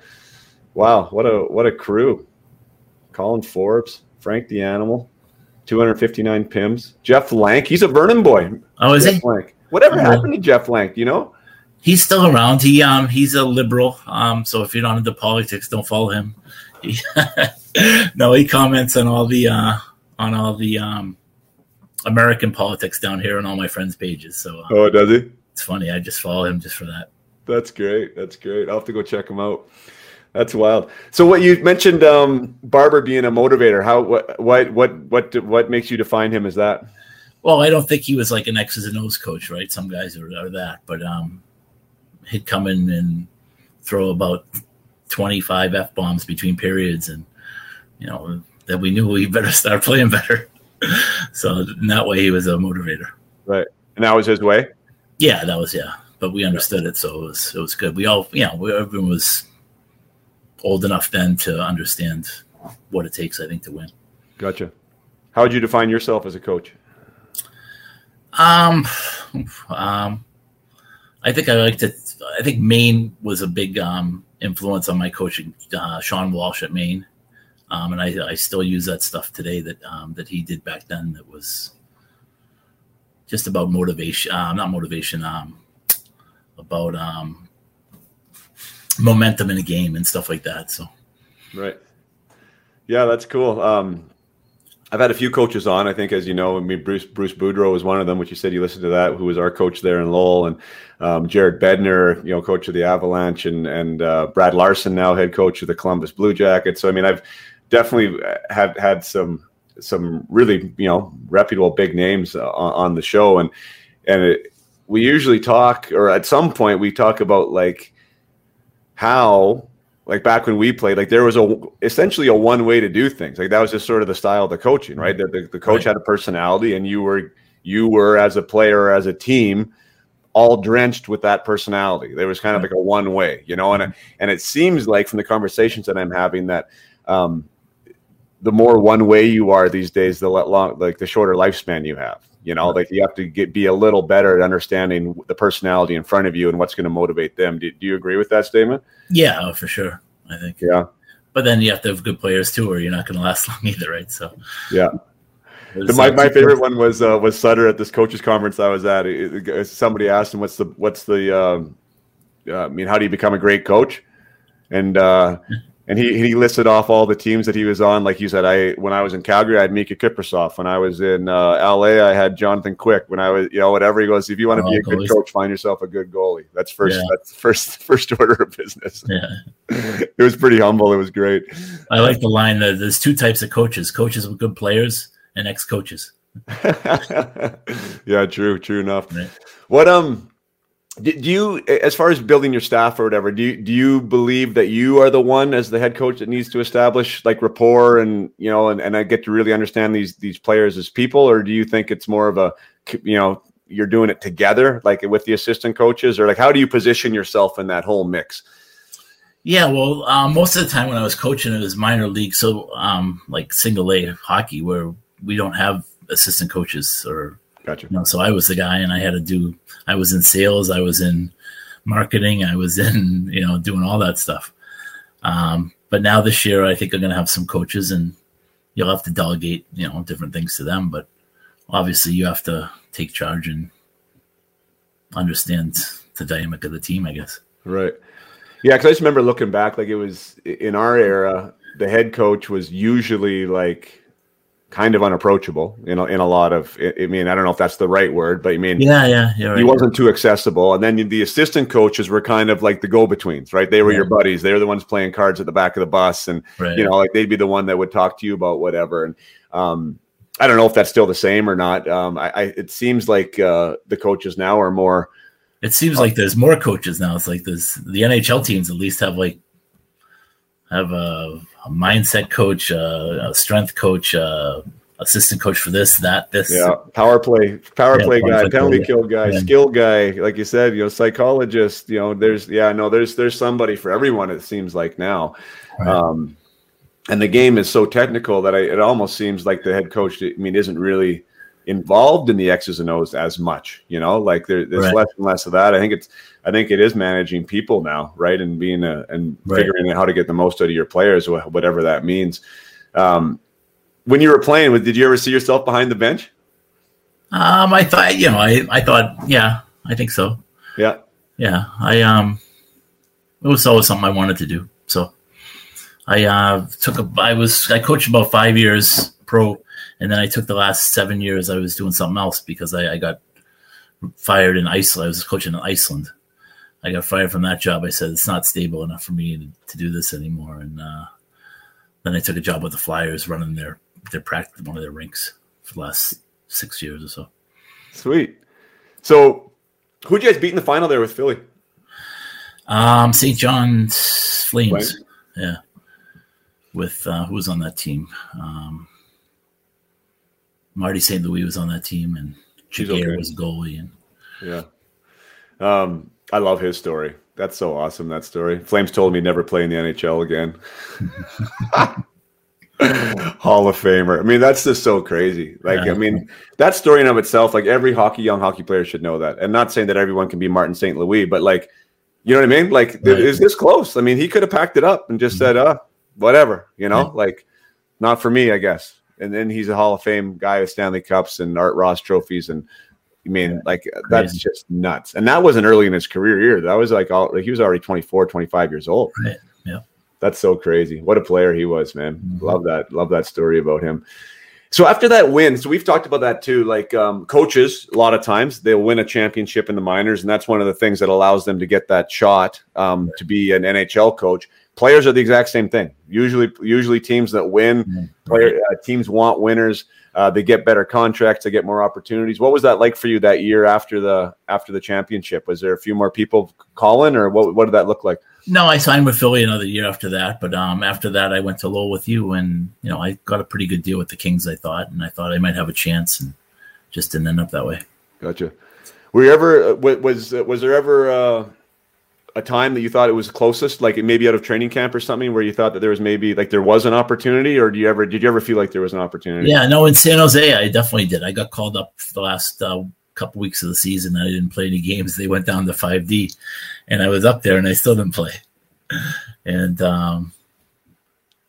wow, what a what a crew. Colin Forbes, Frank the Animal, 259 pims. Jeff Lank, he's a Vernon boy. oh, is Jeff he? Lank. Whatever Yeah. happened to Jeff Lank? You know? He's still around. He um he's a liberal. Um, so if you're not into politics, don't follow him. He, no, he comments on all the uh on all the um, American politics down here on all my friends' pages. So uh, Oh, does he? it's funny. I just follow him just for that. That's great. That's great. I'll have to go check him out. That's wild. So what you mentioned, um, Barber being a motivator. How what what what what what makes you define him as that? Well, I don't think he was like an X's and O's coach, right? Some guys are, are that, but um, he'd come in and throw about twenty five f bombs between periods, and you know that we knew we better start playing better. so in that way, he was a motivator. Right. And that was his way. Yeah, that was yeah, but we understood it, so it was it was good. We all, you know, we, everyone was old enough then to understand what it takes. I think to win. Gotcha. How would you define yourself as a coach? Um, um, I think I like to. I think Maine was a big um, influence on my coaching. Uh, Shawn Walsh at Maine, um, and I, I still use that stuff today that um, that he did back then. That was just about motivation. Uh, not motivation. Um, about um, momentum in a game and stuff like that. So Right. Yeah, that's cool. I've had a few coaches on. I think, as you know, I mean, Bruce Bruce Boudreau was one of them, which you said you listened to that, who was our coach there in Lowell, and um, Jared Bednar, you know, coach of the Avalanche, and and uh, Brad Larsen, now head coach of the Columbus Blue Jackets. So, I mean, I've definitely had had some some really you know reputable big names uh, on, on the show, and and it, we usually talk, or at some point, we talk about like how like back when we played, like there was a essentially a one way to do things. Like that was just sort of the style of the coaching, right? That the, the coach Right. had a personality, and you were you were as a player or as a team all drenched with that personality. There was kind of like a one way, you know, and it, and it seems like from the conversations that I'm having that um, the more one way you are these days, the long like the shorter lifespan you have. You know, like you have to get be a little better at understanding the personality in front of you and what's going to motivate them. Do, do you agree with that statement? yeah, oh, for sure. I think. Yeah. But then you have to have good players too, or you're not going to last long either, right? So Yeah. there's, my, my favorite one was uh, was Sutter at this coaches conference I was at. It- it- somebody asked him, "What's the what's the um, uh, I mean, how do you become a great coach?" And uh, and he he listed off all the teams that he was on. Like you said, I when I was in Calgary, I had Miikka Kiprusoff. When I was in uh, LA, I had Jonathan Quick. When I was you know whatever he goes, if you want to Oh, be a good coach, find yourself a good goalie. That's first. Yeah. That's first first order of business. Yeah. it was pretty humble. It was great. I like the line that there's two types of coaches: coaches with good players and ex-coaches. yeah, true, true enough. Right. What um do do you as far as building your staff or whatever, do you do you believe that you are the one as the head coach that needs to establish like rapport and you know and, and I get to really understand these these players as people, or do you think it's more of a you know you're doing it together like with the assistant coaches or like how do you position yourself in that whole mix? Yeah, well, um, most of the time when I was coaching, it was minor league, so um, like single A hockey, where we don't have assistant coaches, or Gotcha. you know, so I was the guy, and I had to do. I was in sales, I was in marketing, I was in you know doing all that stuff. Um, but now this year, I think I'm going to have some coaches, and you'll have to delegate you know different things to them. But obviously, you have to take charge and understand the dynamic of the team. I guess. Right. Yeah, because I just remember looking back, like it was in our era, the head coach was usually like kind of unapproachable. You know, in a lot of, I mean, I don't know if that's the right word, but I mean, Yeah, yeah, yeah. he wasn't too accessible. And then the assistant coaches were kind of like the go-betweens, right? They were your buddies. They were the ones playing cards at the back of the bus, and right. you know, like they'd be the one that would talk to you about whatever. And um, I don't know if that's still the same or not. Um, I, I it seems like uh, the coaches now are more. It seems like there's more coaches now. It's like there's the NHL teams at least have like have a, a mindset coach, uh, a strength coach, uh, assistant coach for this, that, this. Yeah, power play, power Yeah, play guy, play penalty guy. kill guy, Yeah. skill guy, like you said, you know, psychologist. You know, there's yeah, no, there's there's somebody for everyone. It seems like now, Right. um, and the game is so technical that I, it almost seems like the head coach. I mean, isn't really involved in the X's and O's as much. You know, like there, there's Right. less and less of that. I think it's I think it is managing people now, right, and being a and Right. figuring out how to get the most out of your players, whatever that means. Um, when you were playing, did you ever see yourself behind the bench? Um, I thought, you know, I, I thought, yeah, I think so. Yeah. Yeah. I, um, it was always something I wanted to do. So I, uh, took a, I was, I coached about five years pro And then I took the last seven years I was doing something else because I, I got fired in Iceland. I was coaching in Iceland. I got fired from that job. I said it's not stable enough for me to, to do this anymore. And uh, then I took a job with the Flyers, running their their practice one of their rinks for the last six years or so. Sweet. So, who'd you guys beat in the final there with Philly? Um, St. John's Flames. Flames? Yeah. With uh, who was on that team? Um, Marty St. Louis was on that team, and He's okay. was goalie. And Yeah. Um, I love his story. That's so awesome. That story. Flames told me never play in the NHL again. Hall of Famer. I mean, that's just so crazy. Like, Yeah. I mean, that story in of itself, like every hockey, young hockey player should know that. And not saying that everyone can be Martin St. Louis, but like, you know what I mean? Like, Right. Mm-hmm. is this close? I mean, he could have packed it up and just said, uh, whatever, you know, like, not for me, I guess. And then he's a Hall of Fame guy with Stanley Cups and Art Ross trophies. And I mean, like, that's Crazy. just nuts. And that wasn't early in his career either. That was like, all, like he was already 24, 25 years old. Right. Yeah. That's so crazy. What a player he was, man. Mhm. Love that. Love that story about him. So after that win, so we've talked about that too. Like um, coaches, a lot of times they'll win a championship in the minors, and that's one of the things that allows them to get that shot um, to be an NHL coach. Players are the exact same thing. Usually, usually teams that win, Mhm. player uh, teams want winners. Uh, they get better contracts, they get more opportunities. What was that like for you that year after the after the championship? Was there a few more people calling, or what? What did that look like? No, I signed with Philly another year after that, but um, after that, I went to Lowell with you, and you know, I got a pretty good deal with the Kings. I thought, and I thought I might have a chance, and just didn't end up that way. Gotcha. Were you ever uh, was uh, was there ever uh, a time that you thought it was closest, like maybe out of training camp or something, where you thought that there was maybe like there was an opportunity, or do you ever did you ever feel like there was an opportunity? Yeah, no, in San Jose, I definitely did. I got called up for the last uh, couple weeks of the season. I didn't play any games. They went down to five D, and I was up there, and I still didn't play. And um,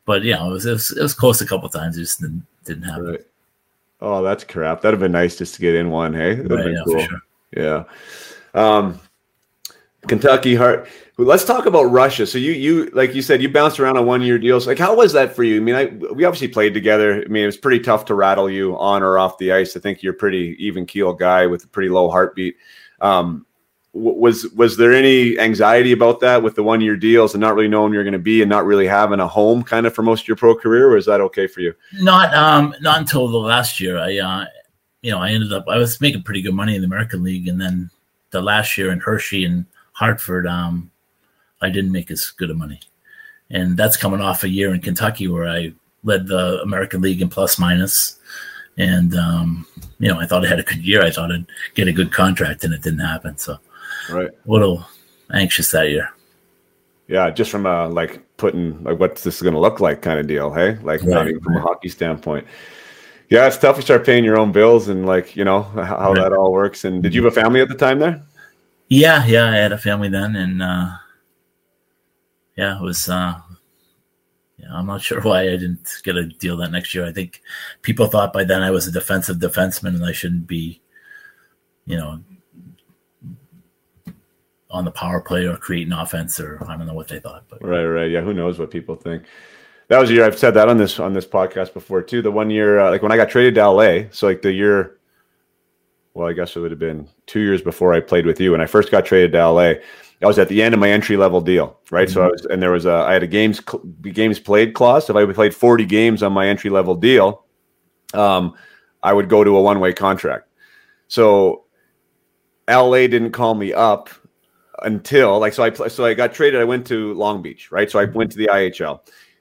but yeah, it was it was, it was close a couple times. It just didn't, didn't happen. Right. Oh, that's crap. That'd have been nice just to get in one. Hey, that'd Right, been yeah, cool. sure. Yeah. Um, Kentucky Heart. Let's talk about Russia. So you you like you said you bounced around on one year deals. Like how was that for you? I mean, I we obviously played together. I mean, it was pretty tough to rattle you on or off the ice. I think you're a pretty even keel guy with a pretty low heartbeat. Um, was was there any anxiety about that with the one year deals and not really knowing you're going to be and not really having a home kind of for most of your pro career? Or is that okay for you? Not um not until the last year. I uh you know I ended up I was making pretty good money in the American League, and then the last year in Hershey and Hartford, um, I didn't make as good of money, and that's coming off a year in Kentucky where I led the American League in plus minus, and um, you know I thought I had a good year. I thought I'd get a good contract, and it didn't happen. So Right. a little anxious that year. Yeah, just from a like putting like what's this going to look like kind of deal, hey? Like not even from a hockey standpoint. Yeah, it's tough. You start paying your own bills and like you know how, how Right. that all works. And did you have a family at the time there? Yeah, yeah, I had a family then, and uh, yeah, it was. Uh, yeah, I'm not sure why I didn't get a deal that next year. I think people thought by then I was a defensive defenseman and I shouldn't be, you know, on the power play or creating offense, or I don't know what they thought. But Right, right. Yeah, who knows what people think. That was a year I've said that on this on this podcast before too. The one year, uh, like when I got traded to LA, so like the year, well, I guess it would have been two years before I played with you. When I first got traded to LA, I was at the end of my entry level deal, right? So I was, and there was a, I had a games games played clause. If I played forty games on my entry level deal, um, I would go to a one way contract. So LA didn't call me up until like so I so I got traded. I went to Long Beach, right? So I went to the IHL.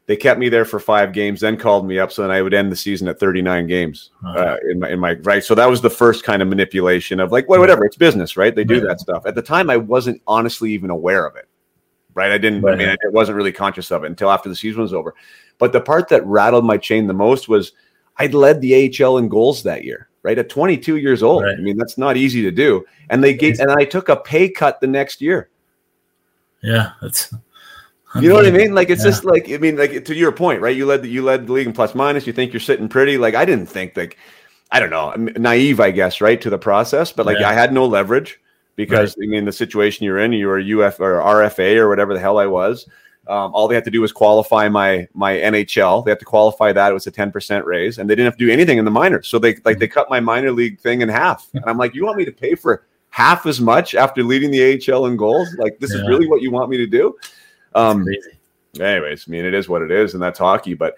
They kept me there for five games, then called me up, so then I would end the season at 39 games uh, in my in my right. So that was the first kind of manipulation of like, well, whatever, it's business, right? They do Right. that stuff. At the time, I wasn't honestly even aware of it, right? I didn't. I mean, I wasn't really conscious of it until after the season was over. But the part that rattled my chain the most was I'd led the AHL in goals that year, right? At 22 years old. Right. I mean, that's not easy to do. And they gave, and I took a pay cut the next year. yeah, that's You know what I mean? Like it's Yeah. just like I mean, like to your point, right? You led the you led the league in plus minus. You think you're sitting pretty. Like I didn't think like I don't know, I'm naive, I guess, right to the process. But like Yeah. I had no leverage because I mean the situation you're in, you were UF or RFA or whatever the hell I was. Um, all they had to do was qualify my my NHL. They had to qualify that. It was a ten percent raise, and they didn't have to do anything in the minors. So they like they cut my minor league thing in half. And I'm like, you want me to pay for half as much after leading the AHL in goals? Like this is really what you want me to do? Um, anyways, I mean, it is what it is, and that's hockey. But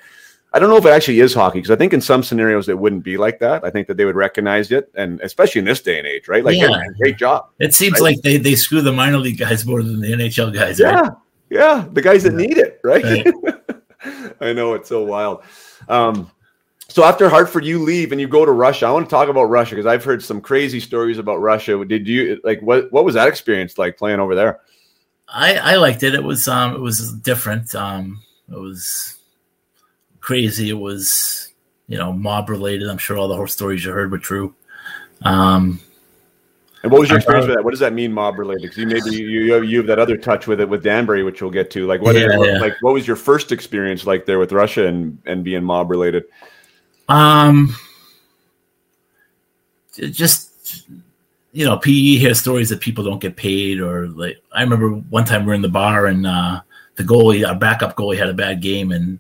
I don't know if it actually is hockey because I think in some scenarios it wouldn't be like that. I think that they would recognize it, and especially in this day and age, right? Like, Yeah. great job. It seems Right. like they, they screw the minor league guys more than the NHL guys. Yeah, Right? yeah, the guys that need it, right? Right. I know it's so wild. Um, so after Hartford, you leave and you go to Russia. I want to talk about Russia because I've heard some crazy stories about Russia. Did you like what? What was that experience like playing over there? I, I liked it. It was um it was different. Um it was crazy. It was you know mob related. I'm sure all the horror stories you heard were true. Um And what was your experience with that? What does that mean, mob related? Because you maybe you, you have you have that other touch with it with Danbury, which we'll get to. Like what? Yeah, yeah. Like what was your first experience like there with Russia and and being mob related? um just you know PE hears stories that people don't get paid or like I remember one time we are in the bar and uh the goalie our backup goalie had a bad game and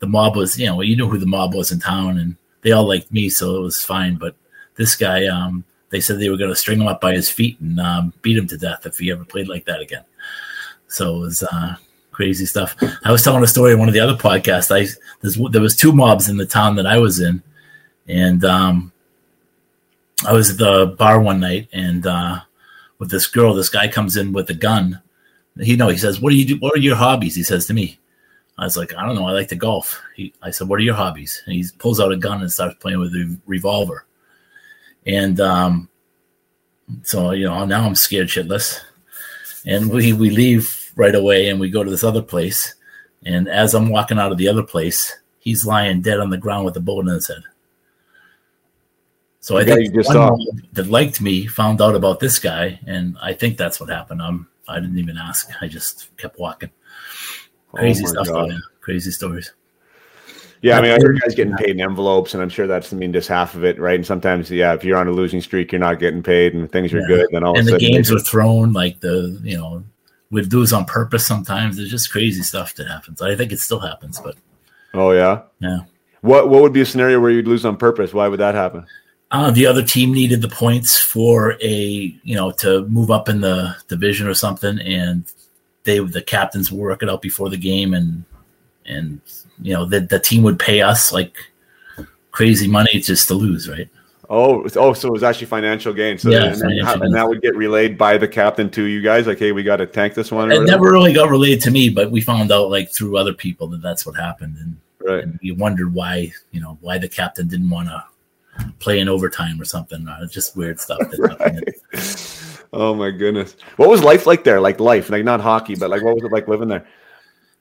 the mob was you know you knew who the mob was in town and they all liked me so it was fine. But this guy um they said they were going to string him up by his feet and um, beat him to death if he ever played like that again. So it was uh crazy stuff. I was telling a story in one of the other podcasts. I there was two mobs in the town that i was in and um i was at the bar one night and uh with this girl this guy comes in with a gun he know he says what do you do what are your hobbies he says to me I was like, I don't know. I like to golf. He, I said, what are your hobbies? And he pulls out a gun and starts playing with a revolver. And um, so, you know, now I'm scared shitless. And we, we leave right away and we go to this other place. And as I'm walking out of the other place, he's lying dead on the ground with a bullet in his head. So I The guy think just that liked me found out about this guy, and I think that's what happened. Um, I didn't even ask. I just kept walking. Crazy Oh stuff. Though. Crazy stories. Yeah, I mean, I heard guys getting paid in envelopes, and I'm sure that's I mean just half of it, right? And sometimes, yeah, if you're on a losing streak, you're not getting paid, and things are Yeah. good, then all and of a the sudden, games are thrown like the you know we'd lose on purpose sometimes. There's just crazy stuff that happens. I think it still happens, but oh yeah, yeah. What what would be a scenario where you'd lose on purpose? Why would that happen? Uh, the other team needed the points for a you know to move up in the division or something, and they the captains would work it out before the game, and and you know the the team would pay us like crazy money just to lose, right? Oh, oh, so it was actually financial gain. So Yeah, and, then financial how- gain. and that would get relayed by the captain to you guys, like, hey, we got to tank this one. or It whatever? never really got relayed to me, but we found out like through other people that that's what happened, and right. and we wondered why you know why the captain didn't want to play in overtime or something. Uh, just weird stuff. That happened. Oh my goodness, what was life like there? Like life, like not hockey, but like what was it like living there?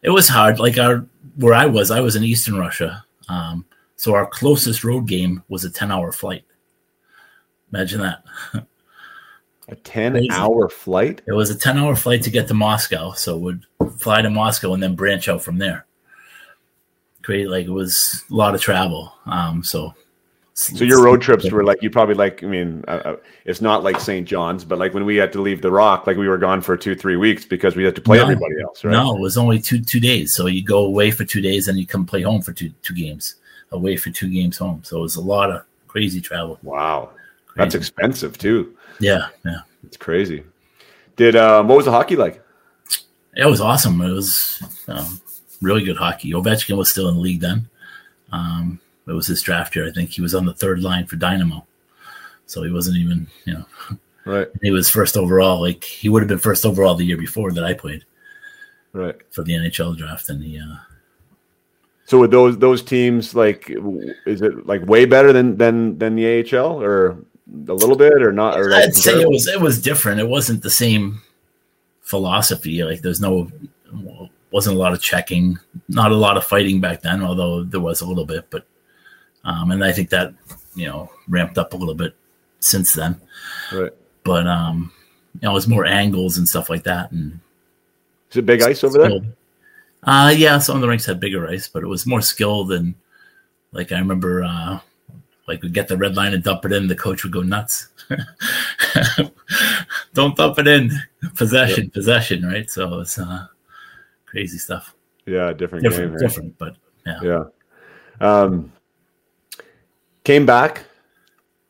It was hard. Like our where I was, I was in Eastern Russia, um, so our closest road game was a ten-hour flight. Imagine that. A ten Crazy. hour flight. It was a ten-hour flight to get to Moscow, so would fly to Moscow and then branch out from there. Great, like it was a lot of travel. Um, so So your road trips were like you probably like. I mean, uh, uh, it's not like St. John's, but like when we had to leave the Rock, like we were gone for two, three weeks because we had to play No. everybody else, right? No, it was only two two days. So you go away for two days and you come play home for two two games. Away for two games home. So it was a lot of crazy travel. Wow, that's expensive too. Yeah, yeah. It's crazy. Did um, what was the hockey like? It was awesome. It was um, really good hockey. Ovechkin was still in the league then. Um, it was his draft year. I think he was on the third line for Dynamo. So he wasn't even, you know, Right, he was first overall. Like he would have been first overall the year before that I played right. for the NHL draft. And the. uh, So with those those teams, like, is it like way better than than than the AHL, or a little bit, or not? Or I'd say it was it was different. It wasn't the same philosophy. Like there's no wasn't a lot of checking, not a lot of fighting back then, although there was a little bit. But um, and I think that you know ramped up a little bit since then. right. But um, you know, it was more angles and stuff like that. And Is it big ice over there? skilled. Uh, yeah, some of the rinks had bigger ice, but it was more skilled than like I remember. Uh, like we'd get the red line and dump it in, the coach would go nuts. Don't dump it in. Possession, possession, right? So it's uh, crazy stuff. Yeah, different, Different, game. right? different, but yeah. Yeah. Um, came back.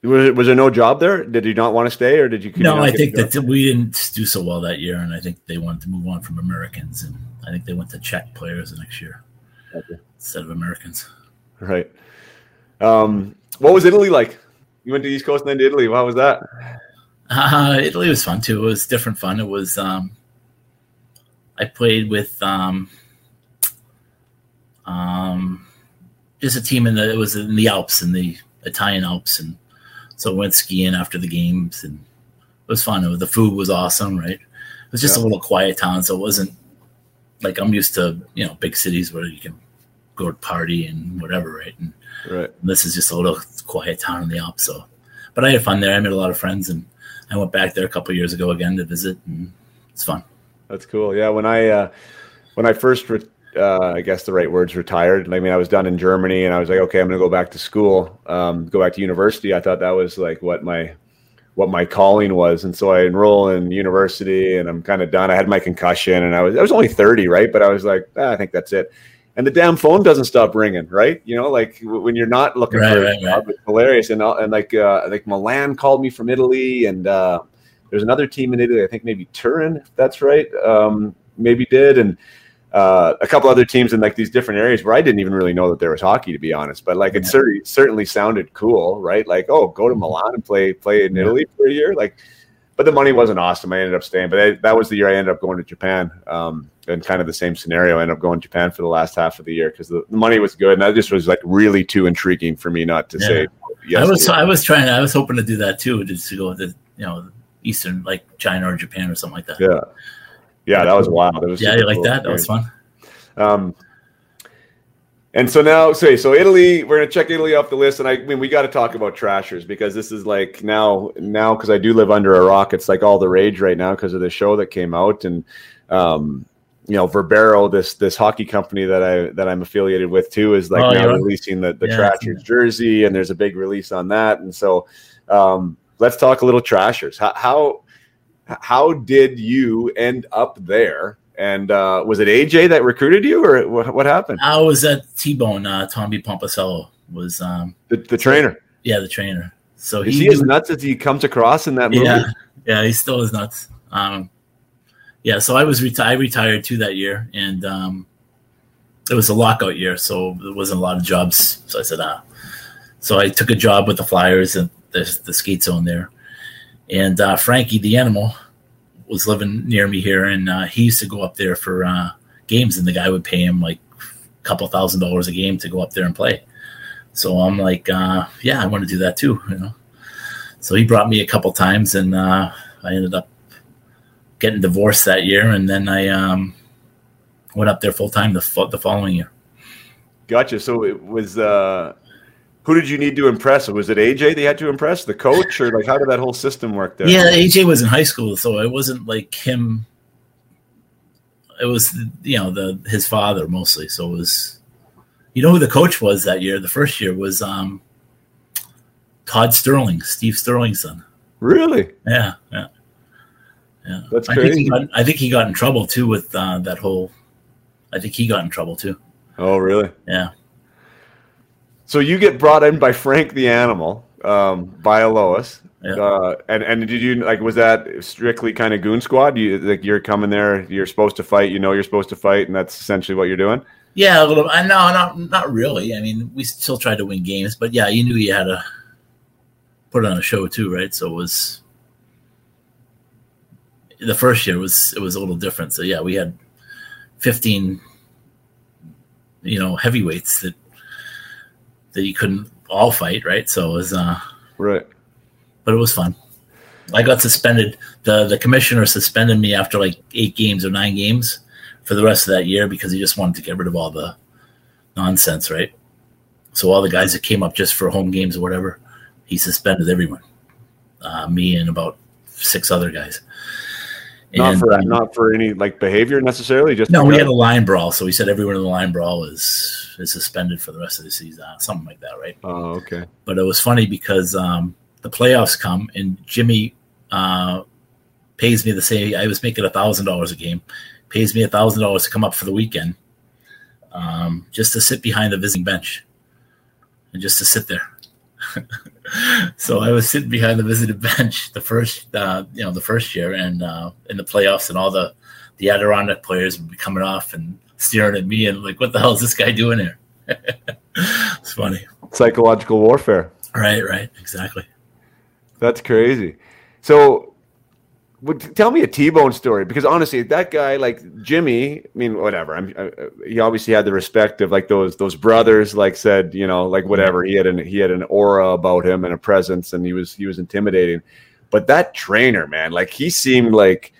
Was, was there no job there? Did you not want to stay, or did you? No, I think that we didn't do so well that year, and I think they wanted to move on from Americans, and I think they went to Czech players the next year Okay. instead of Americans. right. Um, what was Italy like? You went to the East Coast and then to Italy. How was that? Uh, Italy was fun too. It was different fun. It was. Um, I played with um, um, just a team in the. It was in the Alps, in the Italian Alps, and so I went skiing after the games, and it was fun. It was, the food was awesome, right? It was just Yeah. a little quiet town, so it wasn't like I'm used to, you know, big cities where you can go to party and whatever, right? And Right. this is just a little quiet town in the Alps. So, but I had fun there. I made a lot of friends, and I went back there a couple years ago again to visit, and it's fun. That's cool. Yeah, when I uh, when I first, re- uh, I guess the right words, retired. I mean, I was done in Germany, and I was like, okay, I'm going to go back to school, um, go back to university. I thought that was like what my what my calling was, and so I enroll in university, and I'm kind of done. I had my concussion, and I was I was only 30, right? But I was like, ah, I think that's it. And the damn phone doesn't stop ringing, right? You know, like w- when you're not looking Right, for a right, job, it's hilarious. And uh, and like uh, like Milan called me from Italy, and uh, there's another team in Italy, I think maybe Turin, if that's right, um, maybe did, and uh, a couple other teams in like these different areas where I didn't even really know that there was hockey, to be honest. But like it Yeah. certainly certainly sounded cool, right? Like, oh, go to Milan and play play in Yeah. Italy for a year, like. But the money wasn't awesome. I ended up staying, but I, that was the year I ended up going to Japan. Um, and kind of the same scenario. I ended up going to Japan for the last half of the year because the, the money was good, and that just was like really too intriguing for me not to Yeah. say. Yes, I was. I was trying. I was hoping to do that too, just to go to you know Eastern, like China or Japan or something like that. Yeah. Yeah, that was wild. It was yeah, you like cool. that? That was fun. Um, and so now, say, so Italy, we're gonna check Italy off the list, and I, I mean, we got to talk about trashers because this is like now, now because I do live under a rock, it's like all the rage right now because of the show that came out, and um, you know, Verbero, this this hockey company that I that I'm affiliated with too, is like Oh, now yeah. releasing the the Yeah, trashers jersey, and there's a big release on that, and so um, let's talk a little trashers. How how how did you end up there? And uh, was it AJ that recruited you, or what, what happened? I was at T Bone. Uh, Tommy Pompasello was um, The, the trainer. yeah the trainer. So Is he, he as nuts as he comes across in that movie? yeah yeah he still is nuts. Um, yeah, so I was reti- I retired too that year, and um, it was a lockout year, so there wasn't a lot of jobs. So I said, ah. So I took a job with the Flyers and the, the skate zone there, and uh, Frankie the animal was living near me here, and uh, he used to go up there for uh, games, and the guy would pay him like a couple thousand dollars a game to go up there and play. So I'm like, uh, yeah, I want to do that too, you know. So he brought me a couple times, and uh, I ended up getting divorced that year, and then I um, went up there full time the, fo- the following year. Gotcha. So it was uh who did you need to impress? Was it AJ they had to impress? The coach or like how did that whole system work there? Yeah, AJ was in high school, so it wasn't like him. It was you know the his father mostly. So it was, you know who the coach was that year. The first year was um, Todd Stirling, Steve Stirling's son. Really? Yeah, yeah, yeah. That's I think, crazy. he got, I think he got in trouble too with uh, that whole. I think he got in trouble too. Oh really? Yeah, So you get brought in by Frank the Animal, um, Bialowas. Yeah. Uh, and and did you like was that strictly kind of goon squad? You like you're coming there, you're supposed to fight, you know you're supposed to fight, and that's essentially what you're doing. yeah, a little. I no, not not really. I mean, we still tried to win games, but yeah, you knew you had to put on a show too, right? So it was the first year was it was a little different. So yeah, we had fifteen, you know, heavyweights that that you couldn't all fight, right? So it was, uh, Right. but it was fun. I got suspended. the The commissioner suspended me after like eight games or nine games for the rest of that year because he just wanted to get rid of all the nonsense, right? So all the guys that came up just for home games or whatever, he suspended everyone. Uh, me and about six other guys. Not And, for not for any like behavior necessarily. Just no, we had a line brawl, so we said everyone in the line brawl is is suspended for the rest of the season, uh, something like that, right? Oh, okay. but it was funny because um, the playoffs come and Jimmy uh, pays me the same. I was making a thousand dollars a game, pays me a thousand dollars to come up for the weekend, um, just to sit behind the visiting bench, and just to sit there. so I was sitting behind the visiting bench the first, uh, you know, the first year, and uh, in the playoffs, and all the the Adirondack players would be coming off and staring at me, and like, what the hell is this guy doing here? it's funny. Psychological warfare. Right, right, exactly. That's crazy. So, would, tell me a T-Bone story because honestly, that guy, like Jimmy, I mean, whatever. I'm, I, he obviously had the respect of like those those brothers. Like said, you know, like whatever. He had an he had an aura about him and a presence, and he was he was intimidating. But that trainer, man, like he seemed like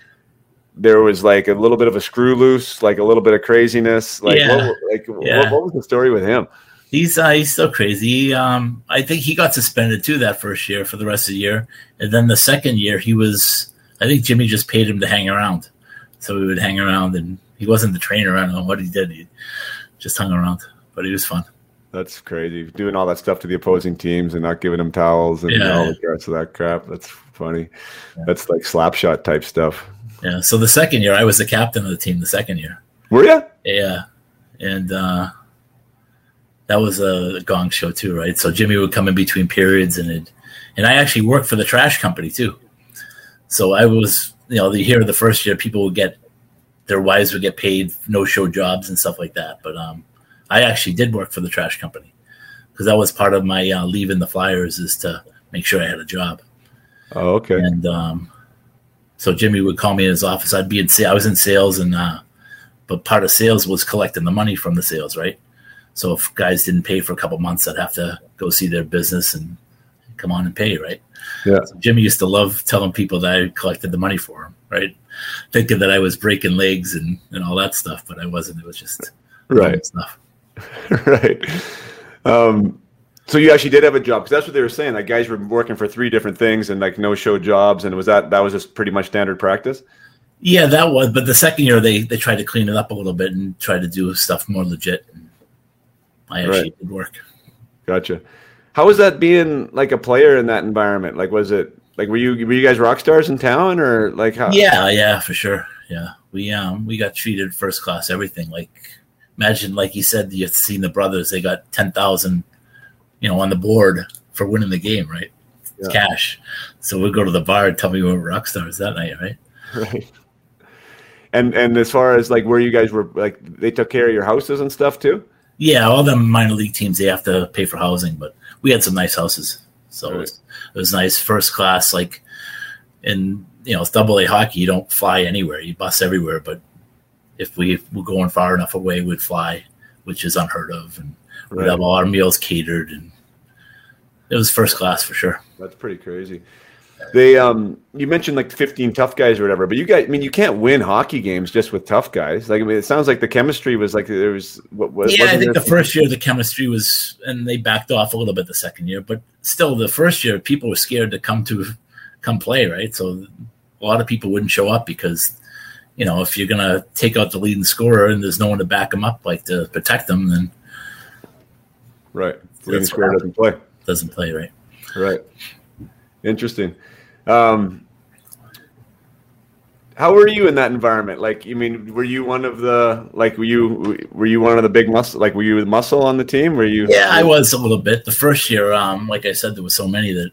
there was like a little bit of a screw loose, like a little bit of craziness. Like, Yeah. what, like Yeah. what, what was the story with him? He's uh, he's still crazy. Um, I think he got suspended too that first year for the rest of the year, and then the second year he was. I think Jimmy just paid him to hang around, so he would hang around, and he wasn't the trainer. I don't know what he did. He just hung around, but he was fun. That's crazy. Doing all that stuff to the opposing teams and not giving them towels and Yeah. all the rest of that crap. That's funny. That's like slapshot type stuff. Yeah. So the second year, I was the captain of the team. The second year, Were you? yeah, and uh, that was a gong show too, right? So Jimmy would come in between periods, and it, and I actually worked for the trash company too. So I was, you know, the year of the first year, people would get their wives would get paid no show jobs and stuff like that. But um, I actually did work for the trash company because that was part of my uh, leaving the Flyers is to make sure I had a job. Oh, okay. And um, so Jimmy would call me in his office. I'd be in I was in sales, and uh, but part of sales was collecting the money from the sales, right? So if guys didn't pay for a couple months, I'd have to go see their business and come on and pay, right? Yeah. So Jimmy used to love telling people that I collected the money for him, right? Thinking that I was breaking legs and, and all that stuff, but I wasn't. It was just Right. stuff. right. Um, so you actually did have a job because that's what they were saying. Like guys were working for three different things and like no show jobs, and was that that was just pretty much standard practice? Yeah, that was. But the second year, they they tried to clean it up a little bit and try to do stuff more legit. I actually Right. did work. Gotcha. How was that being like a player in that environment? Like, was it like were you were you guys rock stars in town or like how? Yeah, yeah, for sure. Yeah, we um we got treated first class. Everything like imagine like you said you've seen the brothers. They got ten thousand, you know, on the board for winning the game, right? Yeah. Cash. So we'd go to the bar and tell me we were rock stars that night, right? Right. And and as far as like where you guys were like they took care of your houses and stuff too. Yeah, all the minor league teams they have to pay for housing, but we had some nice houses, so it, was, it was nice. First class, like in you know, it's double A hockey. You don't fly anywhere; you bus everywhere. But if we were going far enough away, we'd fly, which is unheard of, and we'd have all our meals catered, and it was first class for sure. That's pretty crazy. They um you mentioned like 15 tough guys or whatever, but you guys I mean you can't win hockey games just with tough guys. Like I mean it sounds like the chemistry was like there was what was yeah, I think the first year the chemistry was, and they backed off a little bit the second year, but still the first year people were scared to come to come play, right? So a lot of people wouldn't show up because you know if you're gonna take out the leading scorer and there's no one to back them up, like to protect them, then right. Leading square doesn't play. doesn't play right. Right. Interesting. Um, how were you in that environment? Like, you mean, were you one of the like, were you were you one of the big muscle? Like, were you the muscle on the team? Were you? Yeah, I was a little bit. The first year, um, like I said, there was so many that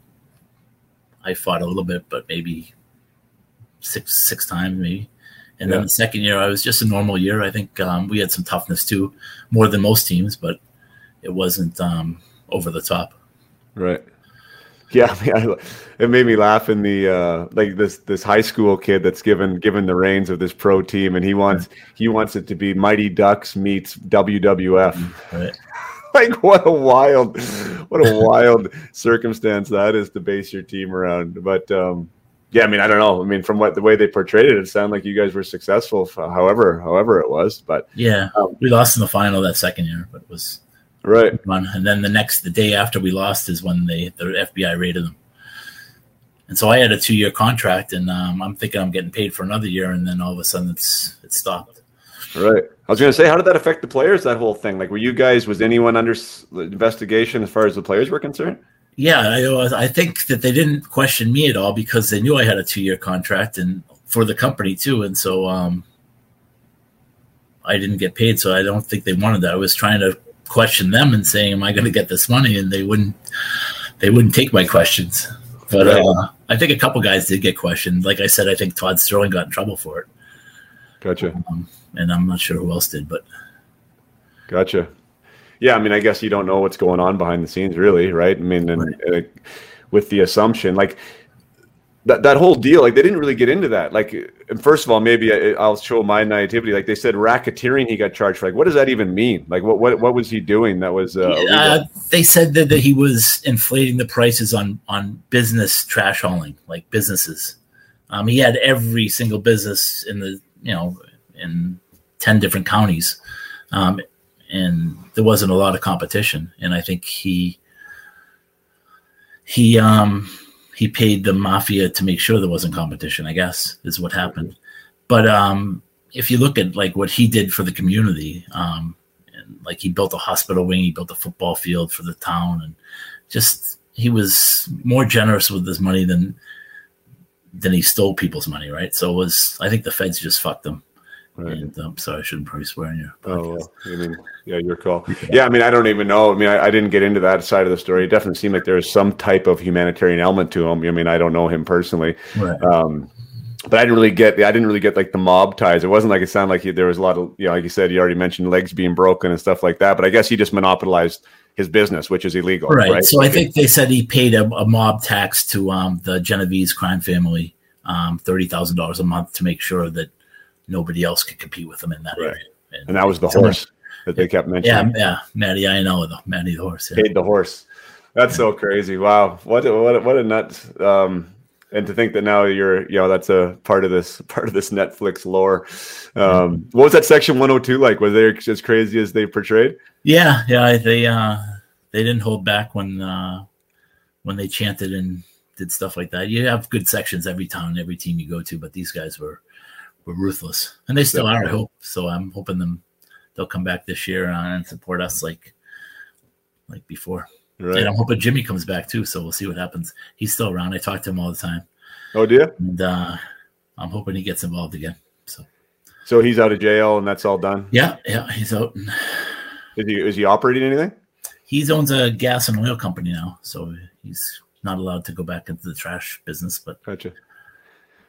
I fought a little bit, but maybe six six times maybe. And then Yeah. the second year, I was just a normal year. I think um, we had some toughness too, more than most teams, but it wasn't um, over the top. Right. Yeah, I mean, I, it made me laugh in the uh, like this this high school kid that's given given the reins of this pro team, and he wants he wants it to be Mighty Ducks meets WWF. Right? like what a wild what a wild circumstance that is to base your team around but um yeah i mean i don't know i mean from what the way they portrayed it it sounded like you guys were successful however however it was but Yeah, Um, we lost in the final that second year, but it was right. And then the next, the day after we lost, is when they the FBI raided them. And so I had a two year contract, and um, I'm thinking I'm getting paid for another year, and then all of a sudden it's it stopped. right i was gonna say how did that affect the players that whole thing like were you guys was anyone under investigation as far as the players were concerned Yeah, I, I think that they didn't question me at all because they knew I had a two year contract and for the company too, and so um, I didn't get paid, so I don't think they wanted that. I was trying to question them and saying, "Am I going to get this money?" And they wouldn't. They wouldn't take my questions. But Right. uh, I think a couple guys did get questioned. Like I said, I think Todd Stirling got in trouble for it, Gotcha. um, and I'm not sure who else did. But Gotcha. Yeah, I mean, I guess you don't know what's going on behind the scenes, really, right? I mean, and, uh, with the assumption, like that that whole deal, like they didn't really get into that. Like, first of all, maybe I, I'll show my naivety. Like they said, racketeering, he got charged for. Like, what does that even mean? Like, what what what was he doing that was uh, uh, they said that, that he was inflating the prices on on business trash hauling, like businesses. Um, he had every single business in the you know in ten different counties, um, and there wasn't a lot of competition. And I think he he um he paid the mafia to make sure there wasn't competition. I guess is what happened. But um, if you look at like what he did for the community, um, and like he built a hospital wing, he built a football field for the town, and just he was more generous with his money than than he stole people's money, right? So it was I think the feds just fucked him. Right. And um, sorry, I shouldn't probably swear in your Oh, well, I mean, yeah, your call. Yeah, I mean, I don't even know. I mean, I, I didn't get into that side of the story. It definitely seemed like there was some type of humanitarian element to him. I mean, I don't know him personally, Right. um, but I didn't really get. I didn't really get like the mob ties. It wasn't like it sounded like he, there was a lot of, you know, like you said, you already mentioned legs being broken and stuff like that. But I guess he just monopolized his business, which is illegal, right. right? So I think they said he paid a, a mob tax to um, the Genovese crime family, um, thirty thousand dollars a month to make sure that nobody else could compete with them in that Right. area. and that was the horse that they kept mentioning. yeah, yeah, Matty, I know the Matty the horse. Yeah. paid the horse. That's so crazy. Wow. What a, what a, what a nuts. Um, and to think that now you're, you know, that's a part of this part of this Netflix lore. Um, what was that section 102 like? Was they as crazy as they portrayed? Yeah, yeah, they uh they didn't hold back when uh when they chanted and did stuff like that. You have good sections every town, every team you go to, but these guys were were ruthless, and they still Yeah. are. I hope so. I'm hoping them they'll come back this year and support us like like before. Right. And I'm hoping Jimmy comes back too. So we'll see what happens. He's still around. I talk to him all the time, Oh, do you? and uh I'm hoping he gets involved again. So So he's out of jail and that's all done. yeah, yeah, he's out. Is he, is he operating anything? he owns a gas and oil company now, so he's not allowed to go back into the trash business. But Gotcha.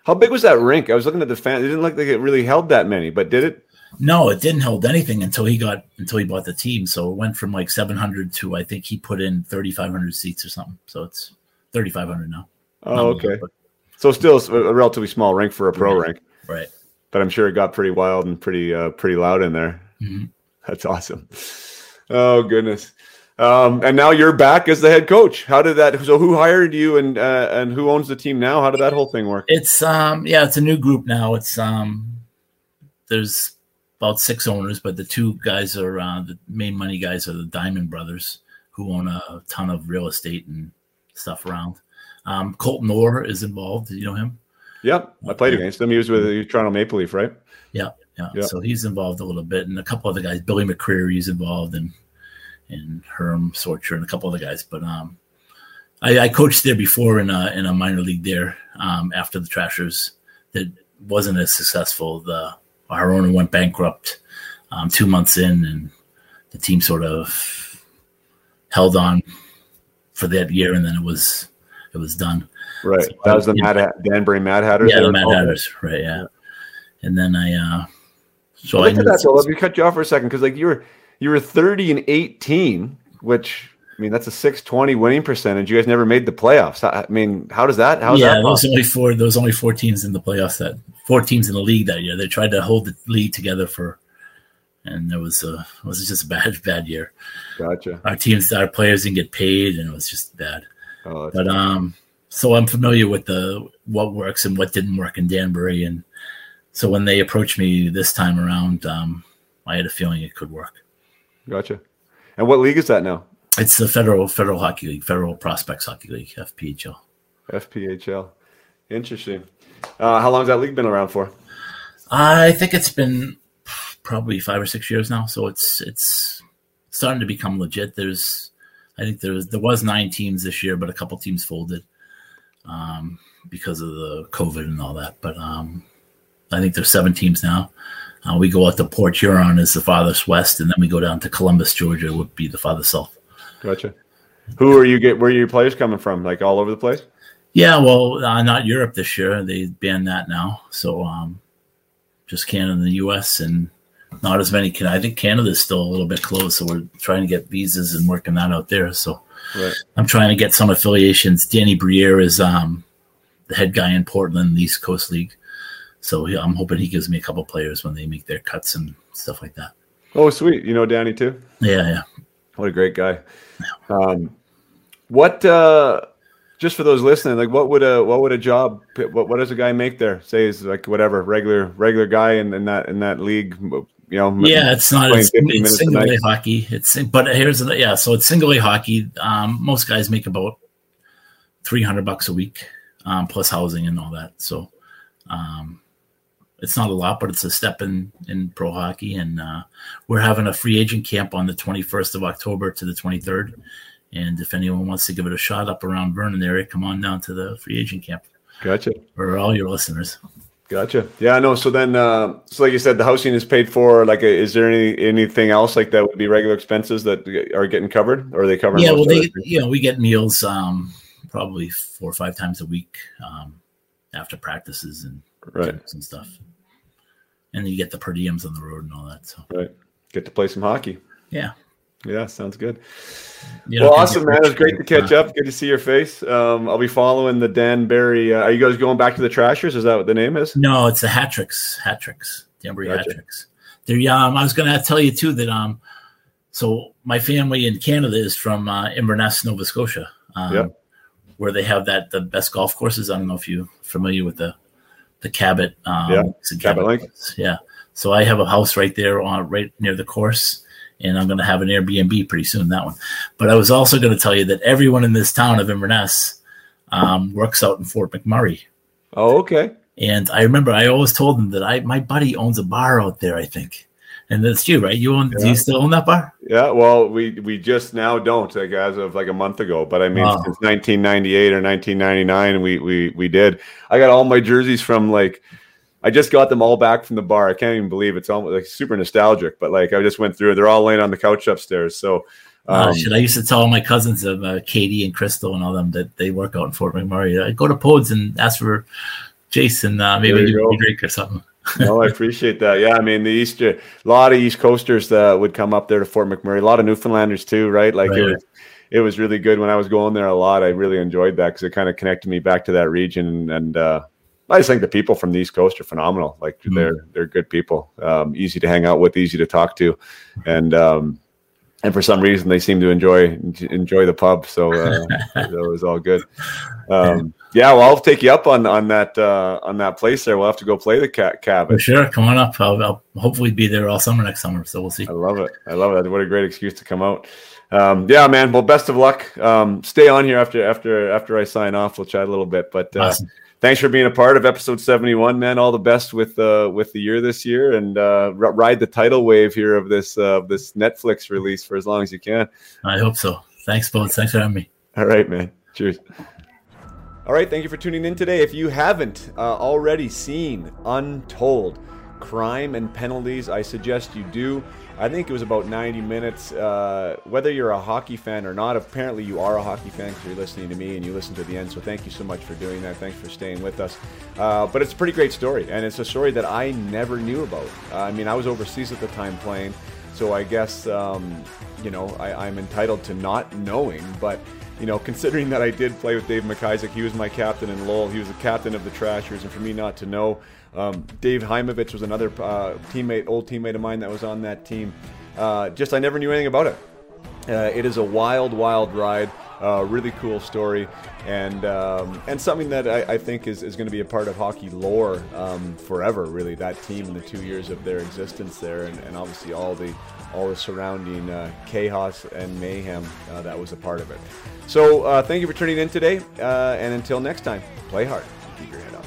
How big was that rink? I was looking at the fan. It didn't look like it really held that many, but did it? no, it didn't hold anything until he got until he bought the team. So it went from like 700 to I think he put in 3,500 seats or something. So it's 3,500 now. Oh, okay. but- So still a relatively small rink for a pro Right. rink, right. but I'm sure it got pretty wild and pretty uh, pretty loud in there. Mhm. That's awesome. Oh goodness. Um, and now you're back as the head coach. How did that? So who hired you and uh, and who owns the team now? How did that whole thing work? It's um yeah, it's a new group now. It's um there's about six owners, but the two guys are uh, the main money guys are the Diamond Brothers, who own a ton of real estate and stuff around. Um, Colton Orr is involved. You know him? Yep, I played against him. He was with the Toronto Maple Leaf, right? Yeah, yeah. Yeah. So he's involved a little bit, and a couple other guys. Billy McCreary's involved, and and Herm Sorcher, and a couple other guys. But um, I, I coached there before in a in a minor league there. Um, after the Trashers, that wasn't as successful. The our owner went bankrupt um, two months in, and the team sort of held on for that year, and then it was it was done. Right. So, that was the. Mad Hat, Danbury Mad Hatters. yeah, the Mad? Hatters, right? Yeah. And then I, uh, so Well, I look at that. So let me cut you off for a second because like you were you were 30 and 18, which I mean that's a 620 winning percentage. You guys never made the playoffs. I mean, how does that? How yeah, that? there was only four. There was only four teams in the playoffs that four teams in the league that year. They tried to hold the league together for, and there was a it was just a bad bad year. Gotcha. Our teams, our players didn't get paid, and it was just bad. Oh, But um, so I'm familiar with the what works and what didn't work in Danbury, and so when they approached me this time around, um, I had a feeling it could work. Gotcha. And what league is that now? It's the federal federal hockey league, federal prospects hockey league, FPHL. FPHL. Interesting. Uh, how long has that league been around for? I think it's been probably five or six years now, so it's it's starting to become legit. There's, I think there was there was nine teams this year, but a couple teams folded um, because of the COVID and all that. But um, I think there's seven teams now. Uh, we go out to Port Huron as the farthest west, and then we go down to Columbus, Georgia, would be the farthest south. Gotcha. Who are you get? Where are your players coming from? Like all over the place? Yeah, well, uh, not Europe this year. They banned that now. So um, just Canada and the U.S. and not as many. Can I think Canada's still a little bit closed, so we're trying to get visas and working that out there. So Right. I'm trying to get some affiliations. Danny Briere is um, the head guy in Portland, the East Coast League. So yeah, I'm hoping he gives me a couple players when they make their cuts and stuff like that. Oh, sweet. You know Danny too. Yeah, yeah. What a great guy. Um, what uh, just for those listening, like what would a what would a job what what does a guy make there? Say is like whatever regular regular guy in, in that in that league. You know, Yeah, it's not. It's, it's single. A hockey. It's but here's the yeah. So it's single A hockey. Um, most guys make about three hundred bucks a week, um, plus housing and all that. So, um, it's not a lot, but it's a step in in pro hockey. And uh, we're having a free agent camp on the twenty first of October to the twenty third. And if anyone wants to give it a shot up around Vernon area, come on down to the free agent camp Gotcha. for all your listeners. Gotcha. Yeah, I know. So then, uh, so like you said, the housing is paid for. Like, is there any anything else like that would be regular expenses that are getting covered, or are they covering? yeah, well, they, you know, we get meals um, probably four or five times a week um, after practices and Right. and stuff. And then you get the per diems on the road and all that. So right. Get to play some hockey. yeah, Yeah, sounds good. you well, awesome, man. It was great to catch up. Good to see your face. Um, I'll be following the Danbury. Uh, are you guys going back to the Trashers? Is that what the name is? No, it's the Hat Tricks. Hatricks. hat tricks, Danbury Gotcha. hat tricks. They're um, I was going to tell you too that um, so my family in Canada is from uh, Inverness, Nova Scotia, um, Yeah. where they have that the best golf courses. I don't know if you're familiar with the the Cabot, um, Yeah, Cabot Link. course. Yeah, so I have a house right there on right near the course. And I'm going to have an Airbnb pretty soon. That one, but I was also going to tell you that everyone in this town of Inverness um, works out in Fort McMurray. Oh, okay. And I remember I always told them that I my buddy owns a bar out there, I think. And that's you, right? You own do you still own that bar? Yeah. Well, we we just now don't like as of like a month ago, but I mean Wow. since 1998 or 1999, we we we did. I got all my jerseys from like. I just got them all back from the bar. I can't even believe it's almost like super nostalgic, but like I just went through. They're all laying on the couch upstairs. So, Uh, um, shit, I used to tell my cousins of uh, Katie and Crystal and all them that they work out in Fort McMurray. I go to Pods and ask for Jason, uh, maybe There you give go. me a drink or something. No, I appreciate that. Yeah, I mean the East, a lot of East Coasters that would come up there to Fort McMurray. A lot of Newfoundlanders too, right? Like it was, it was really good when I was going there a lot. I really enjoyed that because it kind of connected me back to that region. And uh, I just think the people from the East Coast are phenomenal. Like Mhm. they're they're good people, um, easy to hang out with, easy to talk to, and um, and for some reason they seem to enjoy enjoy the pub. So uh, that was all good. Um, yeah, well, I'll take you up on on that uh, on that place there. We'll have to go play the cat cabin. For sure, come on up. I'll, I'll hopefully be there all summer next summer. So we'll see. I love it. I love it. What a great excuse to come out. Um, yeah, man. Well, best of luck. Um, stay on here after after after I sign off. We'll chat a little bit. But uh, Awesome. thanks for being a part of episode seventy one, man. All the best with uh, with the year this year, and uh, r- ride the tidal wave here of this uh, this Netflix release for as long as you can. I hope so. Thanks, both. Thanks for having me. All right, man. Cheers. All right, thank you for tuning in today. If you haven't uh, already seen Untold Crime and Penalties, I suggest you do. I think it was about 90 minutes. Uh, whether you're a hockey fan or not, apparently you are a hockey fan because you're listening to me and you listen to the end. So thank you so much for doing that. Thanks for staying with us. Uh, but it's a pretty great story, and it's a story that I never knew about. Uh, I mean, I was overseas at the time playing, so I guess um, you know I, I'm entitled to not knowing, but you know, considering that I did play with Dave McIsaac, he was my captain in Lowell. He was the captain of the Trashers, and for me not to know, um, Dave Hymovitz was another uh, teammate, old teammate of mine that was on that team. Uh, just I never knew anything about it. Uh, it is a wild, wild ride. Uh, really cool story, and um, and something that I, I think is, is going to be a part of hockey lore um, forever. Really, that team in the two years of their existence there, and, and obviously all the all the surrounding uh, chaos and mayhem uh, that was a part of it. So uh, thank you for tuning in today, uh, and until next time, play hard, keep your head up.